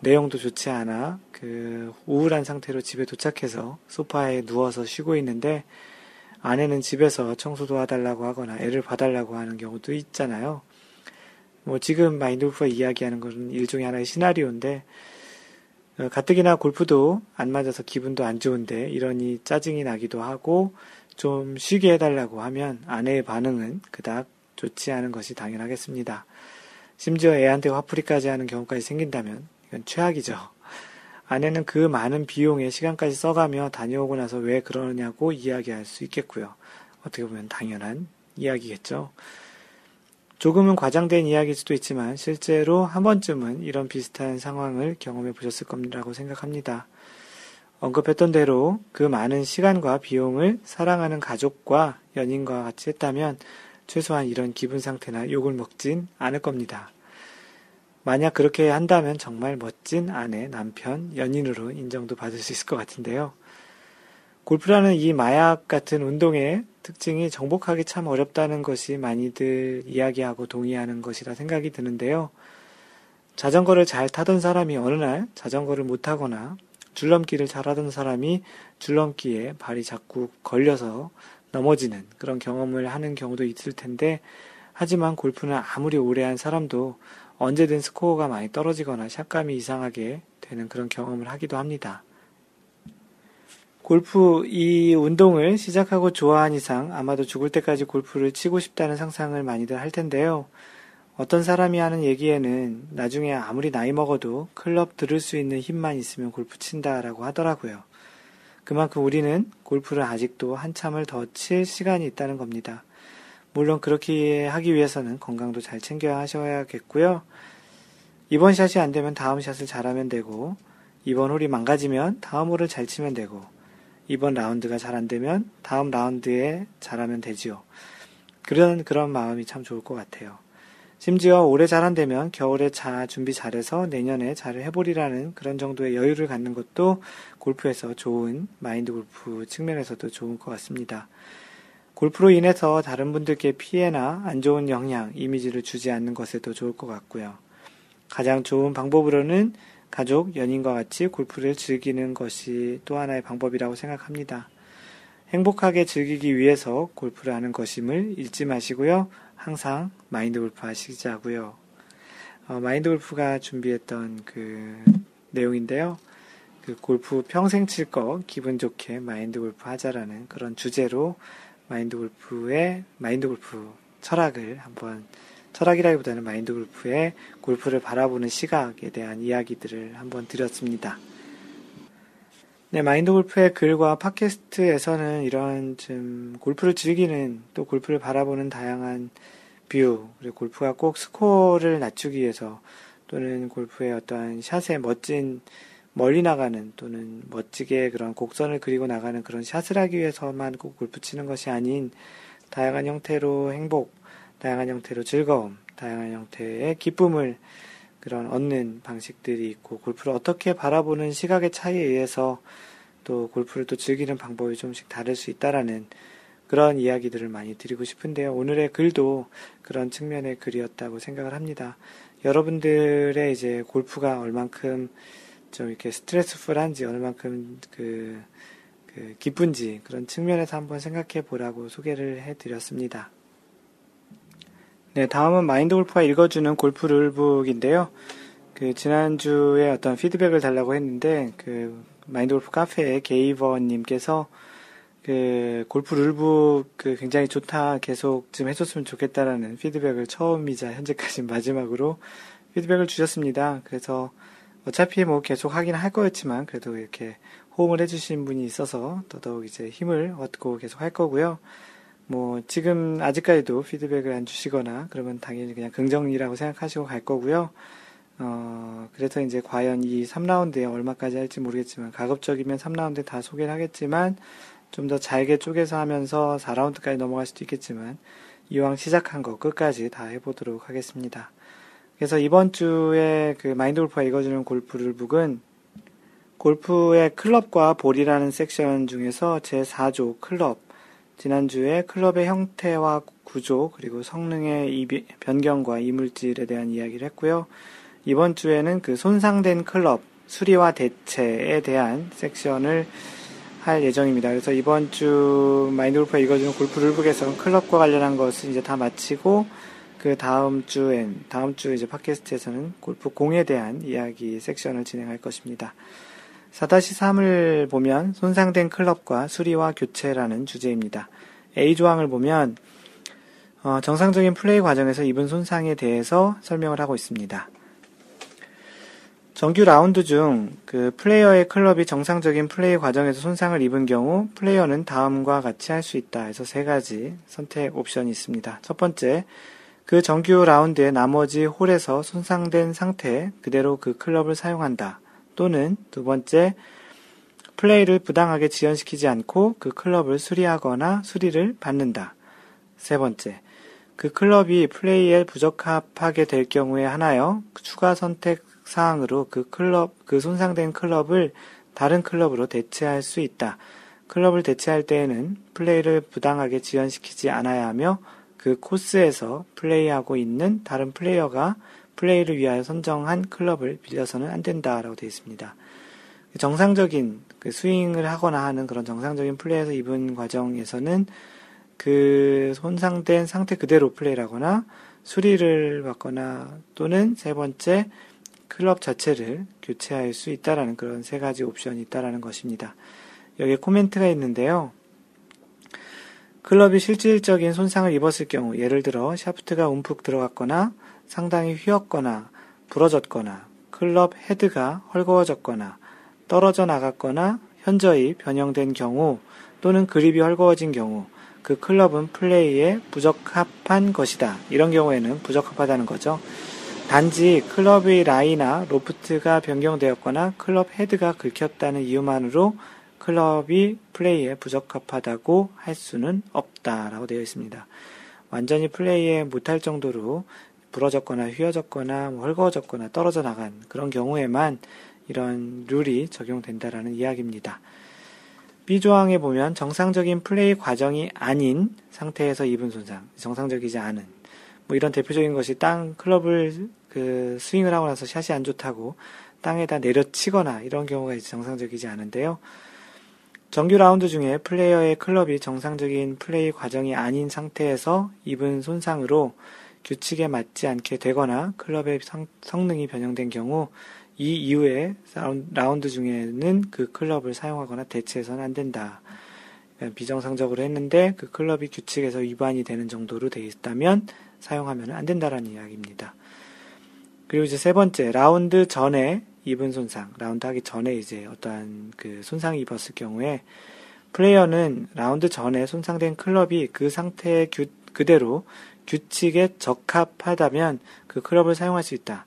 Speaker 1: 내용도 좋지 않아 그 우울한 상태로 집에 도착해서 소파에 누워서 쉬고 있는데 아내는 집에서 청소도 해달라고 하거나 애를 봐달라고 하는 경우도 있잖아요. 뭐 지금 마인드골프가 이야기하는 것은 일종의 하나의 시나리오인데 어, 가뜩이나 골프도 안 맞아서 기분도 안 좋은데 이러니 짜증이 나기도 하고 좀 쉬게 해달라고 하면 아내의 반응은 그닥 좋지 않은 것이 당연하겠습니다. 심지어 애한테 화풀이까지 하는 경우까지 생긴다면 이건 최악이죠. 아내는 그 많은 비용에 시간까지 써가며 다녀오고 나서 왜 그러냐고 이야기할 수 있겠고요. 어떻게 보면 당연한 이야기겠죠. 조금은 과장된 이야기일 수도 있지만 실제로 한 번쯤은 이런 비슷한 상황을 경험해 보셨을 겁니다라고 생각합니다. 언급했던 대로 그 많은 시간과 비용을 사랑하는 가족과 연인과 같이 했다면 최소한 이런 기분 상태나 욕을 먹진 않을 겁니다. 만약 그렇게 한다면 정말 멋진 아내, 남편, 연인으로 인정도 받을 수 있을 것 같은데요. 골프라는 이 마약 같은 운동의 특징이 정복하기 참 어렵다는 것이 많이들 이야기하고 동의하는 것이라 생각이 드는데요. 자전거를 잘 타던 사람이 어느 날 자전거를 못 타거나 줄넘기를 잘하던 사람이 줄넘기에 발이 자꾸 걸려서 넘어지는 그런 경험을 하는 경우도 있을 텐데 하지만 골프는 아무리 오래 한 사람도 언제든 스코어가 많이 떨어지거나 샷감이 이상하게 되는 그런 경험을 하기도 합니다. 골프 이 운동을 시작하고 좋아한 이상 아마도 죽을 때까지 골프를 치고 싶다는 상상을 많이들 할 텐데요. 어떤 사람이 하는 얘기에는 나중에 아무리 나이 먹어도 클럽 들을 수 있는 힘만 있으면 골프 친다라고 하더라고요. 그만큼 우리는 골프를 아직도 한참을 더 칠 시간이 있다는 겁니다. 물론 그렇게 하기 위해서는 건강도 잘 챙겨야 하셔야겠고요. 이번 샷이 안 되면 다음 샷을 잘하면 되고, 이번 홀이 망가지면 다음 홀을 잘 치면 되고, 이번 라운드가 잘 안 되면 다음 라운드에 잘하면 되지요. 그런, 그런 마음이 참 좋을 것 같아요. 심지어 올해 잘 안 되면 겨울에 자 준비 잘해서 내년에 잘 해보리라는 그런 정도의 여유를 갖는 것도 골프에서 좋은 마인드 골프 측면에서도 좋은 것 같습니다. 골프로 인해서 다른 분들께 피해나 안 좋은 영향, 이미지를 주지 않는 것에도 좋을 것 같고요. 가장 좋은 방법으로는 가족, 연인과 같이 골프를 즐기는 것이 또 하나의 방법이라고 생각합니다. 행복하게 즐기기 위해서 골프를 하는 것임을 잊지 마시고요. 항상 마인드 골프 하시자고요. 어, 마인드 골프가 준비했던 그 내용인데요. 그 골프 평생 칠 거 기분 좋게 마인드 골프 하자라는 그런 주제로 마인드 골프의 마인드 골프 철학을 한번 철학이라기보다는 마인드 골프의 골프를 바라보는 시각에 대한 이야기들을 한번 드렸습니다. 네, 마인드 골프의 글과 팟캐스트에서는 이런 좀 골프를 즐기는 또 골프를 바라보는 다양한 view, 그리고 골프가 꼭 스코어를 낮추기 위해서 또는 골프의 어떠한 샷의 멋진 멀리 나가는 또는 멋지게 그런 곡선을 그리고 나가는 그런 샷을 하기 위해서만 꼭 골프 치는 것이 아닌 다양한 형태로 행복, 다양한 형태로 즐거움, 다양한 형태의 기쁨을 그런 얻는 방식들이 있고 골프를 어떻게 바라보는 시각의 차이에 의해서 또 골프를 또 즐기는 방법이 좀씩 다를 수 있다라는 그런 이야기들을 많이 드리고 싶은데요. 오늘의 글도 그런 측면의 글이었다고 생각을 합니다. 여러분들의 이제 골프가 얼만큼 좀 이렇게 스트레스풀한지 얼만큼 그, 그 기쁜지 그런 측면에서 한번 생각해 보라고 소개를 해 드렸습니다. 네, 다음은 마인드 골프가 읽어주는 골프 룰북인데요. 그 지난주에 어떤 피드백을 달라고 했는데 그 마인드 골프 카페에 게이버님께서 그 골프 룰북 그 굉장히 좋다 계속 좀 해줬으면 좋겠다라는 피드백을 처음이자 현재까지 마지막으로 피드백을 주셨습니다. 그래서 어차피 뭐 계속 하긴 할 거였지만 그래도 이렇게 호응을 해주신 분이 있어서 더더욱 이제 힘을 얻고 계속 할 거고요. 뭐 지금 아직까지도 피드백을 안 주시거나 그러면 당연히 그냥 긍정이라고 생각하시고 갈 거고요. 어, 그래서 이제 과연 이 3라운드에 얼마까지 할지 모르겠지만 가급적이면 3라운드 다 소개를 하겠지만 좀 더 잘게 쪼개서 하면서 4라운드까지 넘어갈 수도 있겠지만 이왕 시작한 거 끝까지 다 해보도록 하겠습니다. 그래서 이번 주에 그 마인드 골프가 읽어주는 골프 룰북은 골프의 클럽과 볼이라는 섹션 중에서 제 4조 클럽, 지난주에 클럽의 형태와 구조, 그리고 성능의 변경과 이물질에 대한 이야기를 했고요. 이번 주에는 그 손상된 클럽, 수리와 대체에 대한 섹션을 할 예정입니다. 그래서 이번 주 마인드 골프가 읽어주는 골프 룰북에서 클럽과 관련한 것을 이제 다 마치고 그 다음 주엔, 다음 주 이제 팟캐스트에서는 골프 공에 대한 이야기 섹션을 진행할 것입니다. 4-3을 보면 손상된 클럽과 수리와 교체라는 주제입니다. A조항을 보면 어, 정상적인 플레이 과정에서 입은 손상에 대해서 설명을 하고 있습니다. 정규 라운드 중 그 플레이어의 클럽이 정상적인 플레이 과정에서 손상을 입은 경우 플레이어는 다음과 같이 할 수 있다 해서 세 가지 선택 옵션이 있습니다. 첫 번째, 그 정규 라운드의 나머지 홀에서 손상된 상태 그대로 그 클럽을 사용한다. 또는 두 번째, 플레이를 부당하게 지연시키지 않고 그 클럽을 수리하거나 수리를 받는다. 세 번째, 그 클럽이 플레이에 부적합하게 될 경우에 하나여 추가 선택 사항으로 그 클럽, 그 손상된 클럽을 다른 클럽으로 대체할 수 있다. 클럽을 대체할 때에는 플레이를 부당하게 지연시키지 않아야 하며 그 코스에서 플레이하고 있는 다른 플레이어가 플레이를 위하여 선정한 클럽을 빌려서는 안 된다라고 되어 있습니다. 정상적인 그 스윙을 하거나 하는 그런 정상적인 플레이에서 입은 과정에서는 그 손상된 상태 그대로 플레이를 하거나 수리를 받거나 또는 세 번째 클럽 자체를 교체할 수 있다라는 그런 세 가지 옵션이 있다라는 것입니다. 여기에 코멘트가 있는데요. 클럽이 실질적인 손상을 입었을 경우, 예를 들어 샤프트가 움푹 들어갔거나 상당히 휘었거나 부러졌거나 클럽 헤드가 헐거워졌거나 떨어져 나갔거나 현저히 변형된 경우 또는 그립이 헐거워진 경우 그 클럽은 플레이에 부적합한 것이다. 이런 경우에는 부적합하다는 거죠. 단지 클럽의 라이나 로프트가 변경되었거나 클럽 헤드가 긁혔다는 이유만으로 클럽이 플레이에 부적합하다고 할 수는 없다라고 되어 있습니다. 완전히 플레이에 못할 정도로 부러졌거나 휘어졌거나 뭐 헐거워졌거나 떨어져 나간 그런 경우에만 이런 룰이 적용된다라는 이야기입니다. B조항에 보면 정상적인 플레이 과정이 아닌 상태에서 입은 손상, 정상적이지 않은 뭐 이런 대표적인 것이 땅 클럽을 그 스윙을 하고 나서 샷이 안 좋다고 땅에다 내려치거나 이런 경우가 이제 정상적이지 않은데요. 정규 라운드 중에 플레이어의 클럽이 정상적인 플레이 과정이 아닌 상태에서 입은 손상으로 규칙에 맞지 않게 되거나 클럽의 성, 성능이 변형된 경우 이 이후에 라운드 중에는 그 클럽을 사용하거나 대체해서는 안 된다. 비정상적으로 했는데 그 클럽이 규칙에서 위반이 되는 정도로 되어 있다면 사용하면 안 된다라는 이야기입니다. 그리고 이제 세 번째, 라운드 전에 입은 손상, 라운드 하기 전에 이제 어떠한 그 손상이 입었을 경우에 플레이어는 라운드 전에 손상된 클럽이 그 상태 규, 그대로 규칙에 적합하다면 그 클럽을 사용할 수 있다.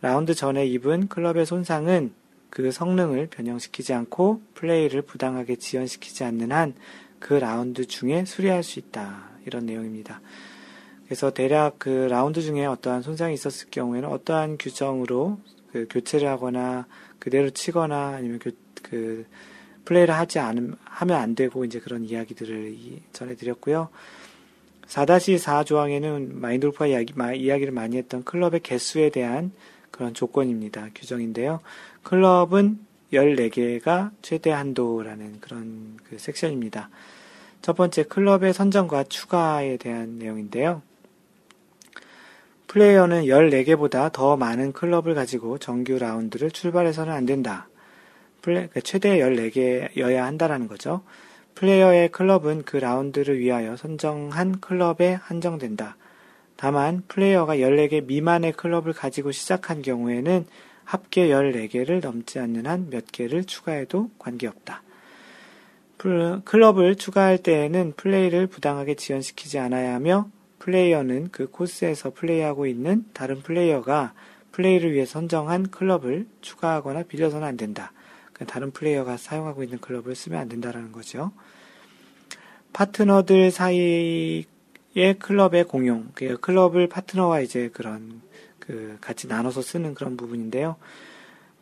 Speaker 1: 라운드 전에 입은 클럽의 손상은 그 성능을 변형시키지 않고 플레이를 부당하게 지연시키지 않는 한 그 라운드 중에 수리할 수 있다. 이런 내용입니다. 그래서 대략 그 라운드 중에 어떠한 손상이 있었을 경우에는 어떠한 규정으로 그 교체를 하거나 그대로 치거나 아니면 그, 그 플레이를 하지 않으면 하면 안 되고 이제 그런 이야기들을 전해드렸고요. 4-4 조항에는 마인돌프가 이야기, 이야기를 많이 했던 클럽의 개수에 대한 그런 조건입니다. 규정인데요. 클럽은 14개가 최대 한도라는 그런 그 섹션입니다. 첫 번째 클럽의 선정과 추가에 대한 내용인데요. 플레이어는 14개보다 더 많은 클럽을 가지고 정규 라운드를 출발해서는 안 된다. 플레, 그 최대 14개여야 한다라는 거죠. 플레이어의 클럽은 그 라운드를 위하여 선정한 클럽에 한정된다. 다만 플레이어가 14개 미만의 클럽을 가지고 시작한 경우에는 합계 14개를 넘지 않는 한 몇 개를 추가해도 관계없다. 클럽을 추가할 때에는 플레이를 부당하게 지연시키지 않아야 하며 플레이어는 그 코스에서 플레이하고 있는 다른 플레이어가 플레이를 위해 선정한 클럽을 추가하거나 빌려서는 안 된다. 그러니까 다른 플레이어가 사용하고 있는 클럽을 쓰면 안 된다라는 거죠. 파트너들 사이의 클럽의 공용, 그 클럽을 파트너와 이제 그런 그 같이 나눠서 쓰는 그런 부분인데요.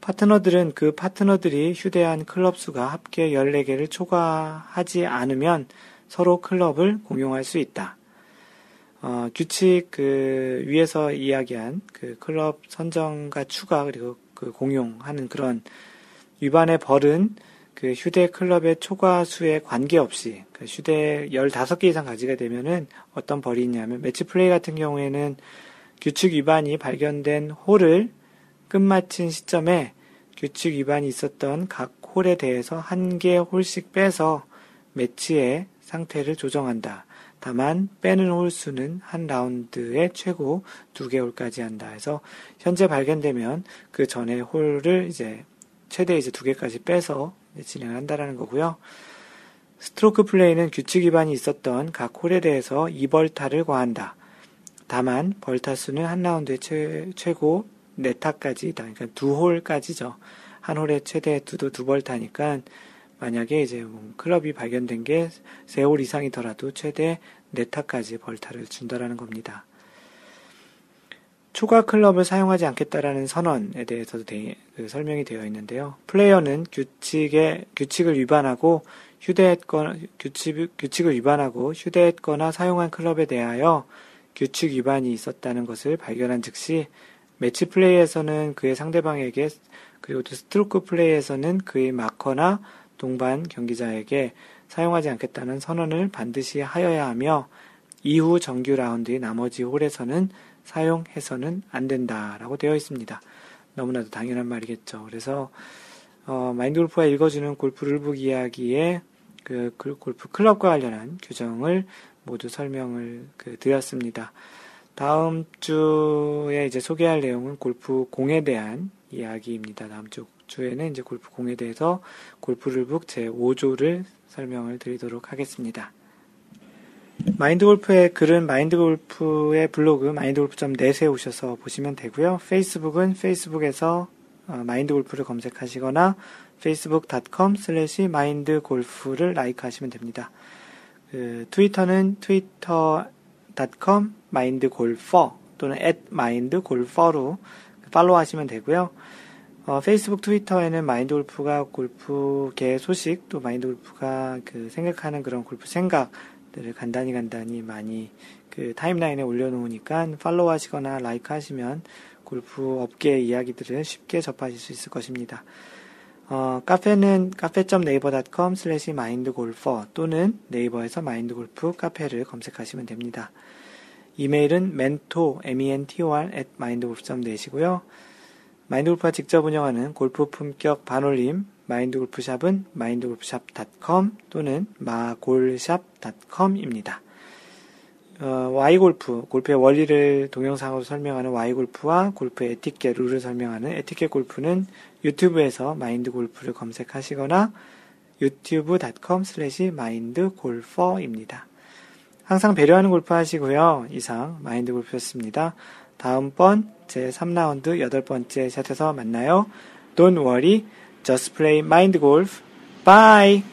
Speaker 1: 파트너들은 그 파트너들이 휴대한 클럽 수가 합계 14개를 초과하지 않으면 서로 클럽을 공용할 수 있다. 어, 규칙 그 위에서 이야기한 그 클럽 선정과 추가 그리고 그 공용하는 그런 위반의 벌은 그 휴대 클럽의 초과 수에 관계없이 그 휴대 15개 이상 가지게 되면은 어떤 벌이 있냐면 매치 플레이 같은 경우에는 규칙 위반이 발견된 홀을 끝마친 시점에 규칙 위반이 있었던 각 홀에 대해서 한 개 홀씩 빼서 매치의 상태를 조정한다. 다만 빼는 홀 수는 한 라운드에 최고 두 개 홀까지 한다 해서 현재 발견되면 그 전에 홀을 이제 최대 이제 두 개까지 빼서 진행한다라는 거고요. 스트로크 플레이는 규칙 위반이 있었던 각 홀에 대해서 2벌타를 과한다. 다만 벌타 수는 한 라운드에 최, 최고 4타까지 그러니까 두 홀까지죠. 한 홀에 최대 두, 두 벌타니까 만약에 이제 뭐 클럽이 발견된 게 세 홀 이상이더라도 최대 4타까지 벌타를 준다라는 겁니다. 초과 클럽을 사용하지 않겠다라는 선언에 대해서도 대, 그 설명이 되어 있는데요. 플레이어는 규칙에, 규칙을 위반하고 휴대했거나, 규칙, 규칙을 위반하고 휴대했거나 사용한 클럽에 대하여 규칙 위반이 있었다는 것을 발견한 즉시 매치 플레이에서는 그의 상대방에게 그리고 또 스트로크 플레이에서는 그의 마커나 동반 경기자에게 사용하지 않겠다는 선언을 반드시 하여야 하며 이후 정규 라운드의 나머지 홀에서는 사용해서는 안 된다라고 되어 있습니다. 너무나도 당연한 말이겠죠. 그래서 어, 마인드 골프가 읽어주는 골프 룰북 이야기의 그 골프 클럽과 관련한 규정을 모두 설명을 그 드렸습니다. 다음 주에 이제 소개할 내용은 골프 공에 대한 이야기입니다. 다음 주 주에는 이제 골프 공에 대해서 골프 룰북 제 5조를 설명을 드리도록 하겠습니다. 마인드 골프의 글은 마인드 골프의 블로그 마인드골프.net에 오셔서 보시면 되고요. 페이스북은 페이스북에서 어, 마인드 골프를 검색하시거나 facebook.com slash mindgolf를 like 하시면 됩니다. 그 트위터는 twitter.com mindgolfer 또는 at mindgolfer로 팔로우 하시면 되고요. 어, 페이스북, 트위터에는 마인드 골프가 골프계 소식, 또 마인드 골프가 그 생각하는 그런 골프 생각 들을 간단히 간단히 많이 그 타임라인에 올려놓으니까 팔로우 하시거나 like 하시면 골프 업계 이야기들을 쉽게 접하실 수 있을 것입니다. 어, 카페는 cafe.naver.com slash mindgolfer 또는 네이버에서 마인드골프 카페를 검색하시면 됩니다. 이메일은 mentor, m-e-n-t-o-r at mindgolf.net이고요. 마인드골프가 직접 운영하는 골프 품격 반올림 마인드골프샵은 마인드골프샵.com 또는 마골샵.com입니다. 어, Why골프, 골프의 원리를 동영상으로 설명하는 Why골프와 골프의 에티켓, 룰을 설명하는 에티켓 골프는 유튜브에서 마인드 골프를 검색하시거나 youtube.com slash mindgolfer입니다. 항상 배려하는 골프 하시고요. 이상 마인드 골프였습니다. 다음번 제 3라운드 여덟 번째 샷에서 만나요. Don't worry, just play mind golf. Bye!